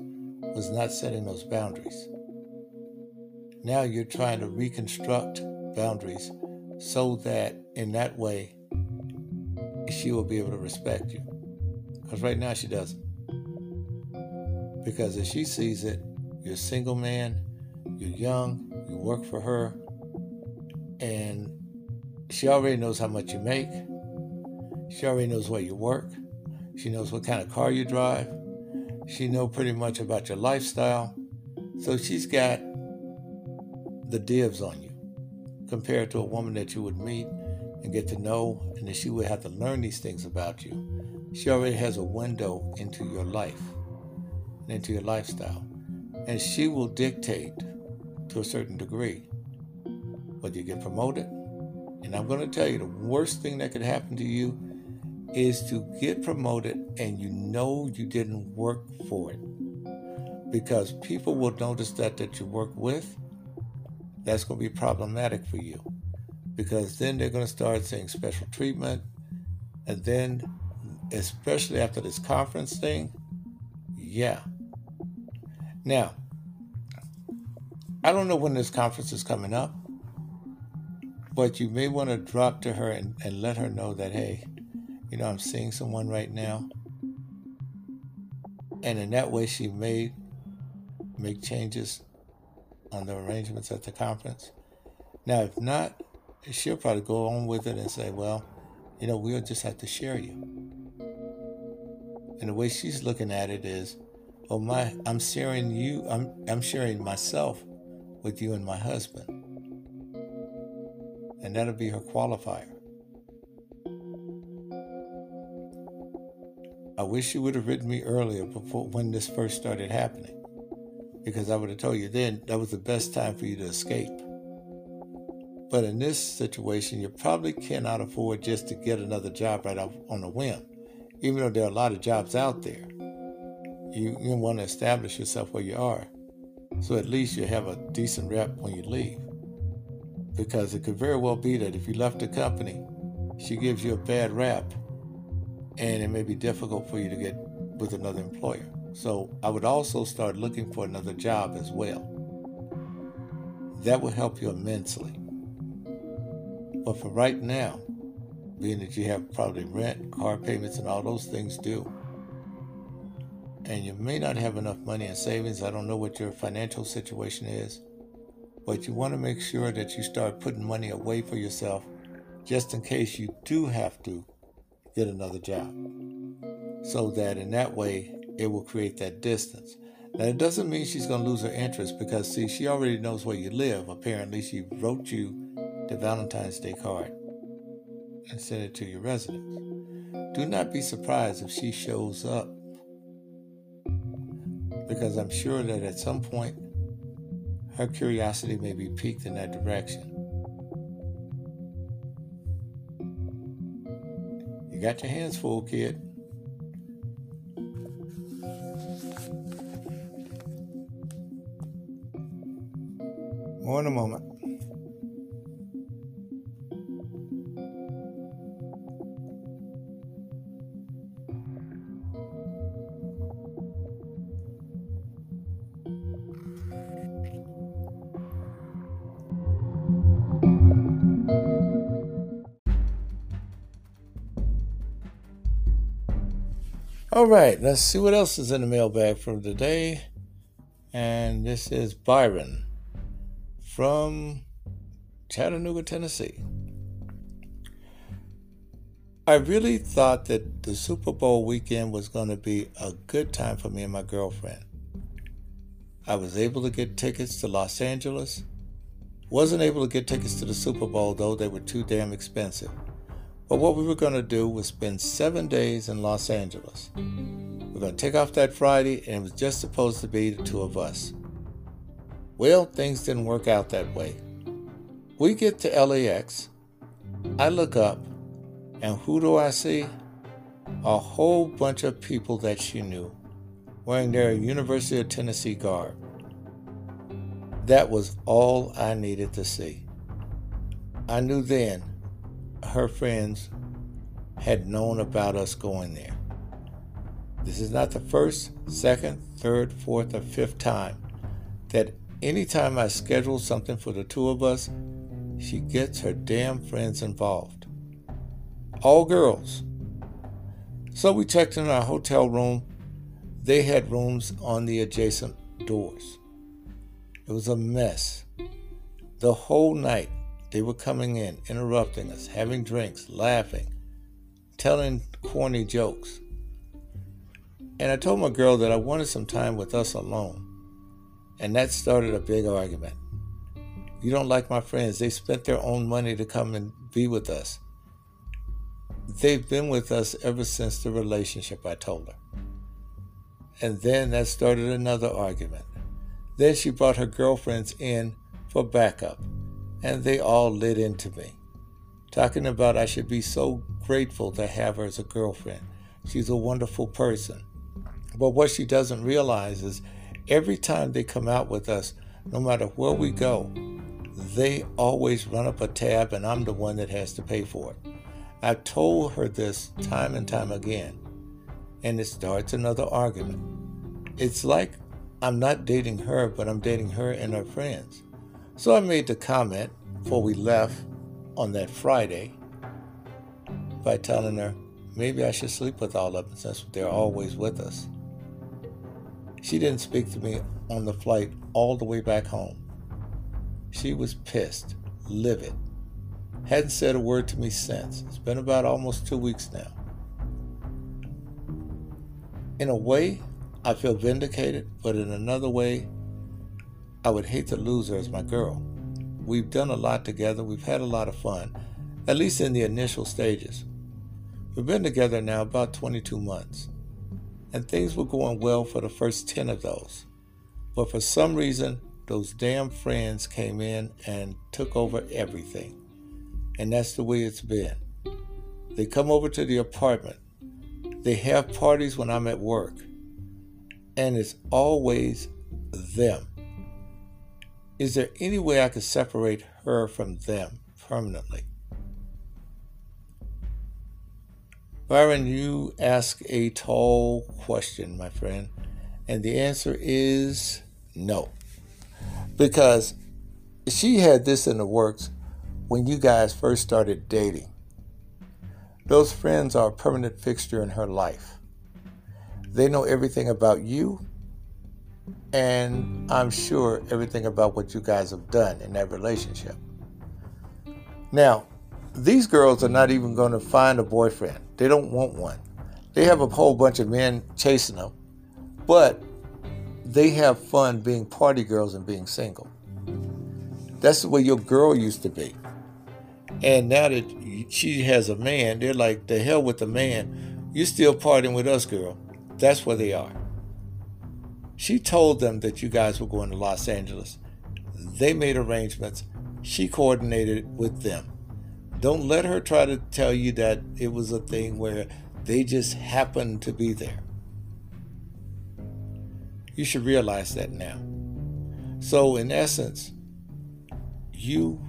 was not setting those boundaries. Now you're trying to reconstruct boundaries so that in that way she will be able to respect you. Because right now she doesn't. Because as she sees it, you're a single man, you're young, you work for her, and she already knows how much you make. She already knows where you work. She knows what kind of car you drive. She know pretty much about your lifestyle. So she's got the dibs on you compared to a woman that you would meet and get to know, and then she would have to learn these things about you. She already has a window into your life into your lifestyle. And she will dictate to a certain degree whether you get promoted. And I'm going to tell you the worst thing that could happen to you is to get promoted and you know you didn't work for it. Because people will notice that that you work with. That's going to be problematic for you. Because then they're going to start saying special treatment. And then, especially after this conference thing, yeah. Now, I don't know when this conference is coming up, but you may want to drop to her and, and let her know that, hey, you know, I'm seeing someone right now. And in that way, she may make changes on the arrangements at the conference. Now, if not, she'll probably go on with it and say, well, you know, we'll just have to share you. And the way she's looking at it is, well, my, I'm sharing you, I'm, I'm sharing myself with you and my husband. And that'll be her qualifier. I wish you would have written me earlier before when this first started happening. Because I would have told you then that was the best time for you to escape. But in this situation, you probably cannot afford just to get another job right off on a whim. Even though there are a lot of jobs out there, you, you want to establish yourself where you are. So at least you have a decent rep when you leave. Because it could very well be that if you left the company, she gives you a bad rap and it may be difficult for you to get with another employer. So I would also start looking for another job as well. That will help you immensely. But for right now, being that you have probably rent, car payments, and all those things due, and you may not have enough money in savings, I don't know what your financial situation is, but you want to make sure that you start putting money away for yourself just in case you do have to get another job. So that in that way, it will create that distance. Now, it doesn't mean she's going to lose her interest because, see, she already knows where you live. Apparently, she wrote you the Valentine's Day card and sent it to your residence. Do not be surprised if she shows up because I'm sure that at some point her curiosity may be piqued in that direction. You got your hands full, kid. More in a moment. All right, let's see what else is in the mailbag from today. And this is Byron from Chattanooga, Tennessee. I really thought that the Super Bowl weekend was going to be a good time for me and my girlfriend. I was able to get tickets to Los Angeles. Wasn't able to get tickets to the Super Bowl, though, they were too damn expensive. But what we were going to do was spend seven days in Los Angeles. We're going to take off that Friday, and it was just supposed to be the two of us. Well, things didn't work out that way. We get to LAX. I look up, and who do I see? A whole bunch of people that she knew wearing their University of Tennessee garb. That was all I needed to see. I knew then her friends had known about us going there. This is not the first, second, third, fourth, or fifth time that anytime I schedule something for the two of us, she gets her damn friends involved. All girls. So we checked in our hotel room. They had rooms on the adjacent doors. It was a mess. The whole night, they were coming in, interrupting us, having drinks, laughing, telling corny jokes. And I told my girl that I wanted some time with us alone. And that started a big argument. You don't like my friends. They spent their own money to come and be with us. They've been with us ever since the relationship, I told her. And then that started another argument. Then she brought her girlfriends in for backup, and they all lit into me, talking about I should be so grateful to have her as a girlfriend. She's a wonderful person. But what she doesn't realize is every time they come out with us, no matter where we go, they always run up a tab and I'm the one that has to pay for it. I've told her this time and time again, and it starts another argument. It's like I'm not dating her, but I'm dating her and her friends. So I made the comment before we left on that Friday by telling her maybe I should sleep with all of them since they're always with us. She didn't speak to me on the flight all the way back home. She was pissed, livid. Hadn't said a word to me since. It's been about almost two weeks now. In a way, I feel vindicated, but in another way, I would hate to lose her as my girl. We've done a lot together, we've had a lot of fun, at least in the initial stages. We've been together now about 22 months, and things were going well for the first 10 of those. But for some reason, those damn friends came in and took over everything. And that's the way it's been. They come over to the apartment. They have parties when I'm at work. And it's always them. Is there any way I could separate her from them permanently? Byron, you ask a tall question, my friend, and the answer is no. Because she had this in the works when you guys first started dating. Those friends are a permanent fixture in her life. They know everything about you, and I'm sure everything about what you guys have done in that relationship. Now, these girls are not even going to find a boyfriend, they don't want one. They have a whole bunch of men chasing them, but they have fun being party girls and being single. That's the way your girl used to be. And now that she has a man, they're like, the hell with the man. You're still partying with us, girl. That's where they are. She told them that you guys were going to Los Angeles. They made arrangements. She coordinated with them. Don't let her try to tell you that it was a thing where they just happened to be there. You should realize that now. So, in essence, you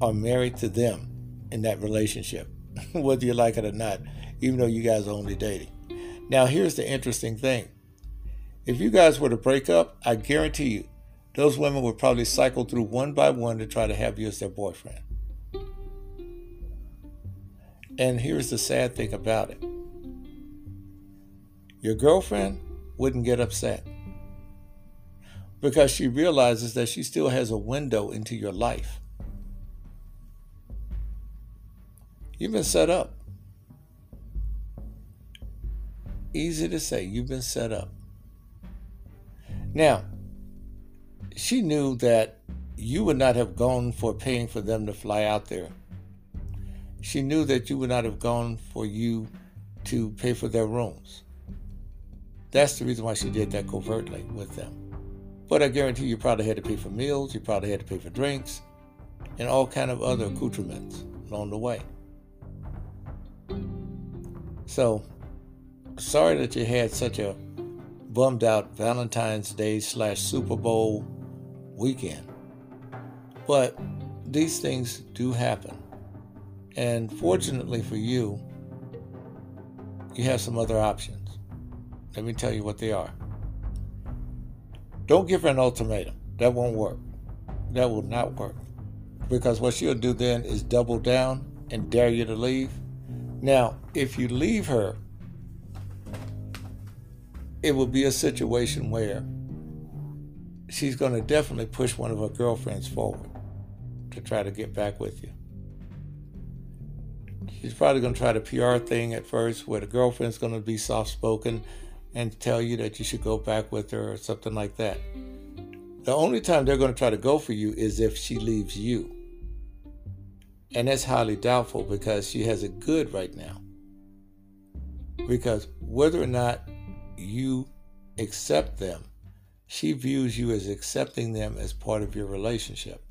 are married to them in that relationship, whether you like it or not, even though you guys are only dating. Now, here's the interesting thing if you guys were to break up, I guarantee you, those women would probably cycle through one by one to try to have you as their boyfriend. And here's the sad thing about it your girlfriend wouldn't get upset because she realizes that she still has a window into your life. You've been set up. Easy to say, you've been set up. Now, she knew that you would not have gone for paying for them to fly out there. She knew that you would not have gone for you to pay for their rooms. That's the reason why she did that covertly with them. But I guarantee you probably had to pay for meals, you probably had to pay for drinks, and all kind of other accoutrements along the way. So, sorry that you had such a bummed out Valentine's Day slash Super Bowl weekend. But these things do happen. And fortunately for you, you have some other options. Let me tell you what they are. Don't give her an ultimatum. That won't work. That will not work. Because what she'll do then is double down and dare you to leave now, if you leave her, it will be a situation where she's going to definitely push one of her girlfriends forward to try to get back with you. She's probably going to try the PR thing at first, where the girlfriend's going to be soft spoken and tell you that you should go back with her or something like that. The only time they're going to try to go for you is if she leaves you. And that's highly doubtful because she has it good right now. Because whether or not you accept them, she views you as accepting them as part of your relationship.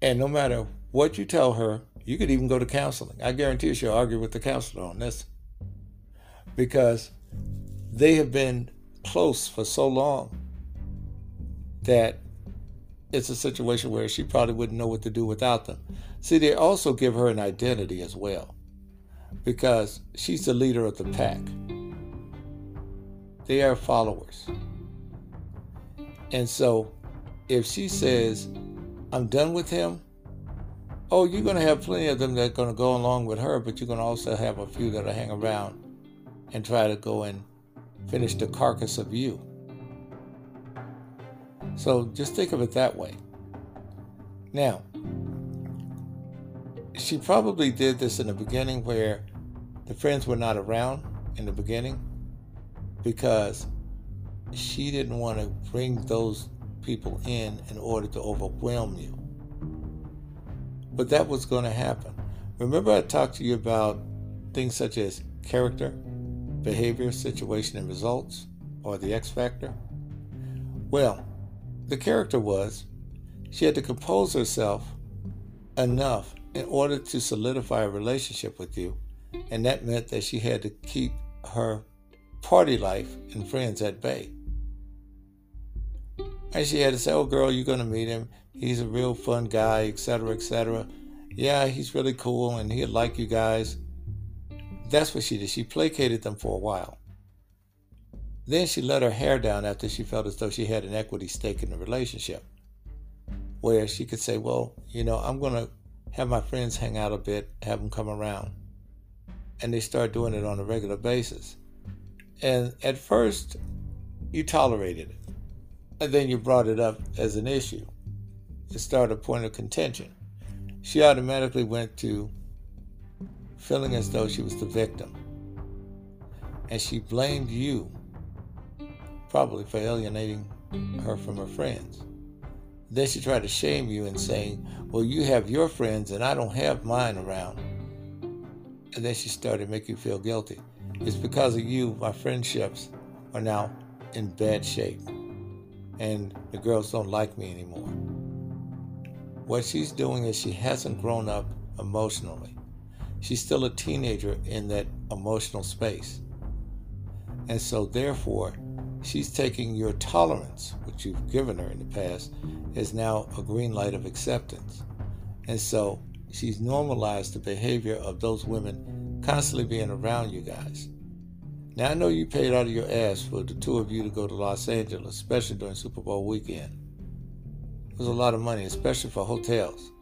And no matter what you tell her, you could even go to counseling. I guarantee she'll argue with the counselor on this. Because they have been close for so long that it's a situation where she probably wouldn't know what to do without them. See, they also give her an identity as well because she's the leader of the pack. They are followers. And so if she says, I'm done with him, oh, you're going to have plenty of them that are going to go along with her, but you're going to also have a few that'll hang around and try to go and finish the carcass of you. So just think of it that way. Now, she probably did this in the beginning where the friends were not around in the beginning because she didn't want to bring those people in in order to overwhelm you. But that was going to happen. Remember, I talked to you about things such as character, behavior, situation, and results, or the X factor? Well, the character was she had to compose herself enough in order to solidify a relationship with you, and that meant that she had to keep her party life and friends at bay. And she had to say, Oh, girl, you're going to meet him. He's a real fun guy, etc., etc. Yeah, he's really cool and he'll like you guys. That's what she did. She placated them for a while. Then she let her hair down after she felt as though she had an equity stake in the relationship, where she could say, Well, you know, I'm going to have my friends hang out a bit, have them come around. And they start doing it on a regular basis. And at first, you tolerated it. And then you brought it up as an issue. It started a point of contention. She automatically went to feeling as though she was the victim. And she blamed you, probably for alienating her from her friends. Then she tried to shame you and saying, Well, you have your friends and I don't have mine around. And then she started to make you feel guilty. It's because of you, my friendships are now in bad shape. And the girls don't like me anymore. What she's doing is she hasn't grown up emotionally. She's still a teenager in that emotional space. And so, therefore, she's taking your tolerance, which you've given her in the past, as now a green light of acceptance. And so, she's normalized the behavior of those women constantly being around you guys. Now, I know you paid out of your ass for the two of you to go to Los Angeles, especially during Super Bowl weekend. It was a lot of money, especially for hotels.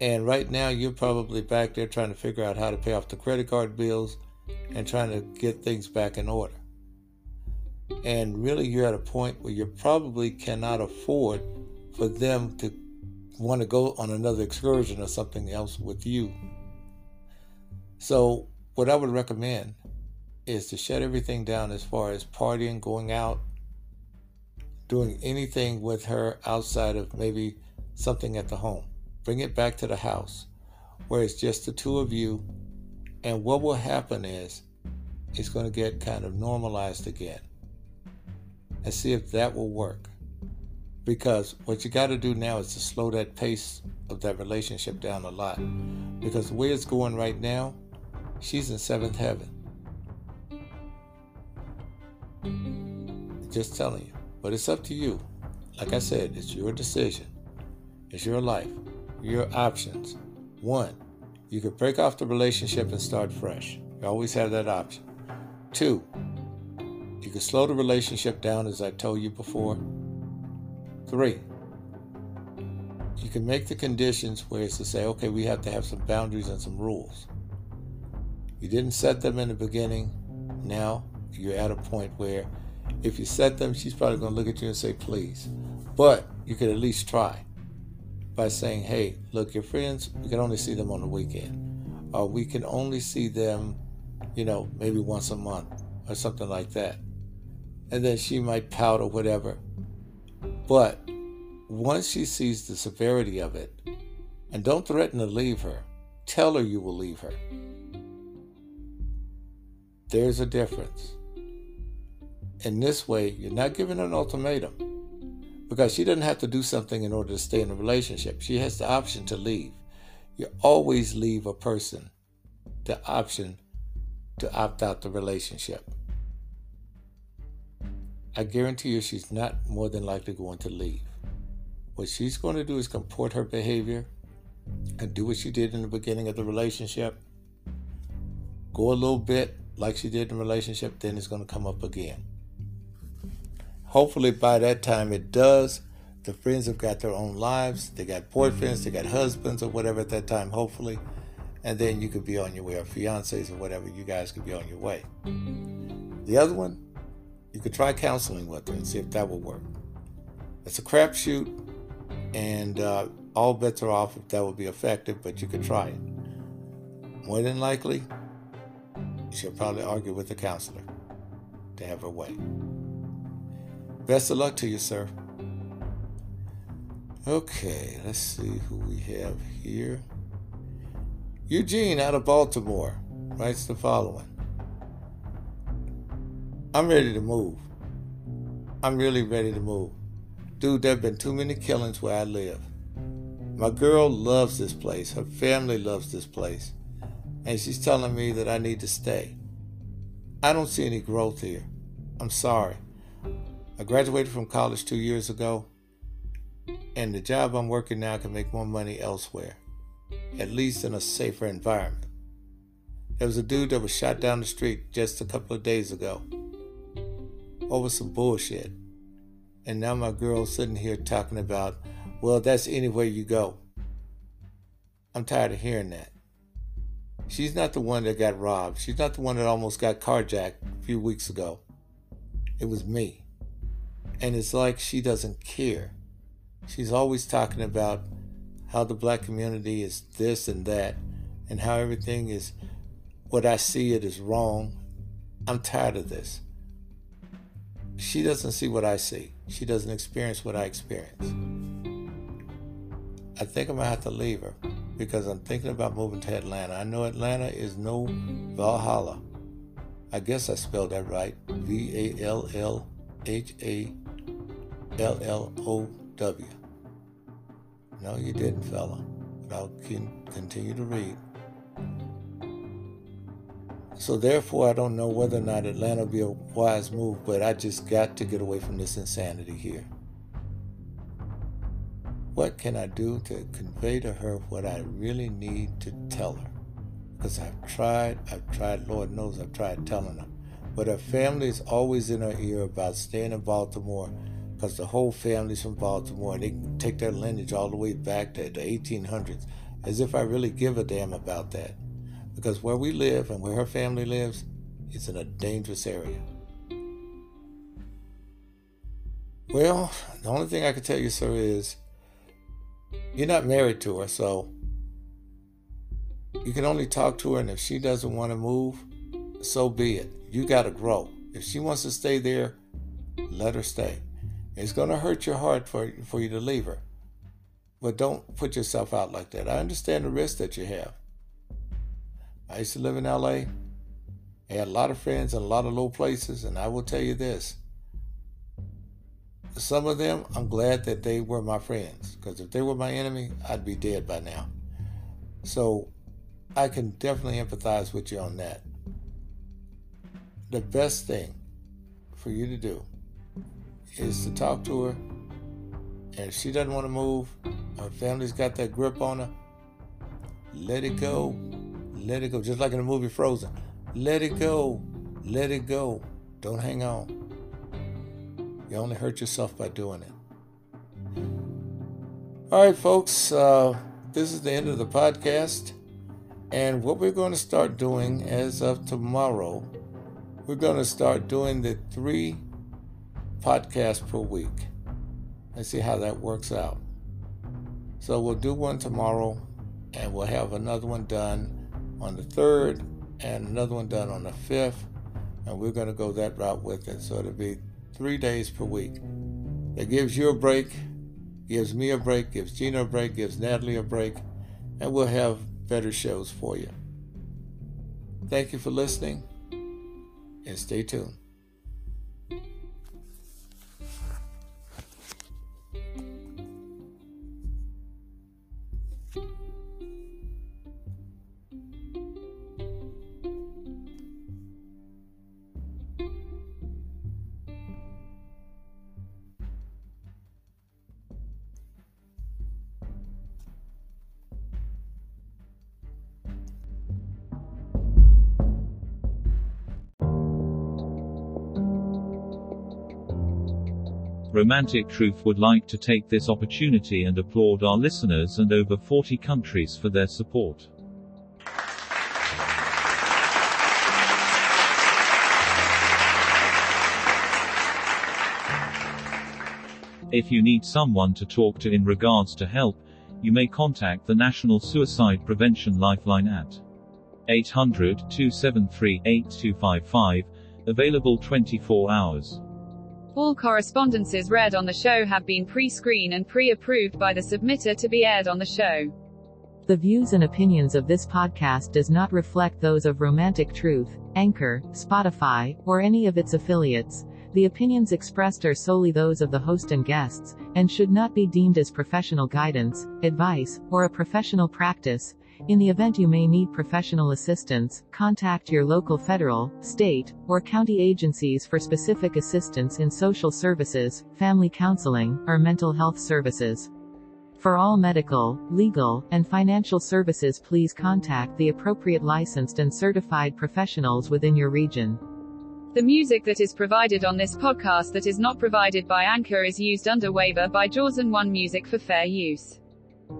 And right now, you're probably back there trying to figure out how to pay off the credit card bills and trying to get things back in order. And really, you're at a point where you probably cannot afford for them to want to go on another excursion or something else with you. So, what I would recommend is to shut everything down as far as partying, going out, doing anything with her outside of maybe something at the home. Bring it back to the house where it's just the two of you. And what will happen is it's going to get kind of normalized again. And see if that will work. Because what you got to do now is to slow that pace of that relationship down a lot. Because the way it's going right now, she's in seventh heaven. Just telling you. But it's up to you. Like I said, it's your decision. It's your life your options. One, you could break off the relationship and start fresh. You always have that option. Two, you can slow the relationship down, as I told you before. Three, you can make the conditions where it's to say, okay, we have to have some boundaries and some rules. You didn't set them in the beginning. Now you're at a point where if you set them, she's probably going to look at you and say, please. But you could at least try by saying, hey, look, your friends, we can only see them on the weekend. Or we can only see them, you know, maybe once a month or something like that. And then she might pout or whatever. But once she sees the severity of it, and don't threaten to leave her, tell her you will leave her. There's a difference. In this way, you're not giving an ultimatum because she doesn't have to do something in order to stay in a relationship. She has the option to leave. You always leave a person the option to opt out the relationship. I guarantee you she's not more than likely going to leave. What she's going to do is comport her behavior and do what she did in the beginning of the relationship. Go a little bit like she did in the relationship, then it's going to come up again. Hopefully, by that time, it does. The friends have got their own lives. They got boyfriends, they got husbands, or whatever at that time, hopefully. And then you could be on your way, or fiancés, or whatever. You guys could be on your way. The other one, you could try counseling with her and see if that will work. It's a crapshoot, and uh, all bets are off if that will be effective, but you could try it. More than likely, she'll probably argue with the counselor to have her way. Best of luck to you, sir. Okay, let's see who we have here. Eugene out of Baltimore writes the following I'm ready to move. I'm really ready to move. Dude, there have been too many killings where I live. My girl loves this place. Her family loves this place. And she's telling me that I need to stay. I don't see any growth here. I'm sorry. I graduated from college two years ago, and the job I'm working now can make more money elsewhere, at least in a safer environment. There was a dude that was shot down the street just a couple of days ago over some bullshit. And now my girl's sitting here talking about, well, that's anywhere you go. I'm tired of hearing that. She's not the one that got robbed. She's not the one that almost got carjacked a few weeks ago. It was me. And it's like she doesn't care. She's always talking about how the black community is this and that, and how everything is what I see it is wrong. I'm tired of this. She doesn't see what I see. She doesn't experience what I experience. I think I'm gonna have to leave her because I'm thinking about moving to Atlanta. I know Atlanta is no Valhalla. I guess I spelled that right. V A L L H A L L O W. No, you didn't, fella. But I'll continue to read. So therefore, I don't know whether or not Atlanta will be a wise move, but I just got to get away from this insanity here. What can I do to convey to her what I really need to tell her? Because I've tried, I've tried, Lord knows I've tried telling her. But her family is always in her ear about staying in Baltimore because the whole family's from Baltimore and they can take their lineage all the way back to the 1800s, as if I really give a damn about that. Because where we live and where her family lives is in a dangerous area. Well, the only thing I can tell you, sir, is you're not married to her, so you can only talk to her, and if she doesn't want to move, so be it. You got to grow. If she wants to stay there, let her stay. It's going to hurt your heart for, for you to leave her. But don't put yourself out like that. I understand the risk that you have. I used to live in LA. I had a lot of friends in a lot of low places, and I will tell you this. Some of them, I'm glad that they were my friends, because if they were my enemy, I'd be dead by now. So I can definitely empathize with you on that. The best thing for you to do is to talk to her. And if she doesn't want to move, her family's got that grip on her, let it go. Let it go. Just like in the movie Frozen. Let it go. Let it go. Don't hang on. You only hurt yourself by doing it. All right, folks, uh, this is the end of the podcast. And what we're going to start doing as of tomorrow, we're going to start doing the three podcasts per week. Let's see how that works out. So we'll do one tomorrow, and we'll have another one done on the 3rd, and another one done on the 5th. And we're going to go that route with it. So it'll be three days per week. That gives you a break, gives me a break, gives Gina a break, gives Natalie a break, and we'll have better shows for you. Thank you for listening and stay tuned. Romantic Truth would like to take this opportunity and applaud our listeners and over 40 countries for their support. If you need someone to talk to in regards to help, you may contact the National Suicide Prevention Lifeline at 800 273 8255, available 24 hours. All correspondences read on the show have been pre-screened and pre-approved by the submitter to be aired on the show. The views and opinions of this podcast does not reflect those of Romantic Truth, Anchor, Spotify, or any of its affiliates. The opinions expressed are solely those of the host and guests, and should not be deemed as professional guidance, advice, or a professional practice. In the event you may need professional assistance, contact your local federal, state, or county agencies for specific assistance in social services, family counseling, or mental health services. For all medical, legal, and financial services please contact the appropriate licensed and certified professionals within your region. The music that is provided on this podcast that is not provided by Anchor is used under waiver by Jaws and One Music for fair use.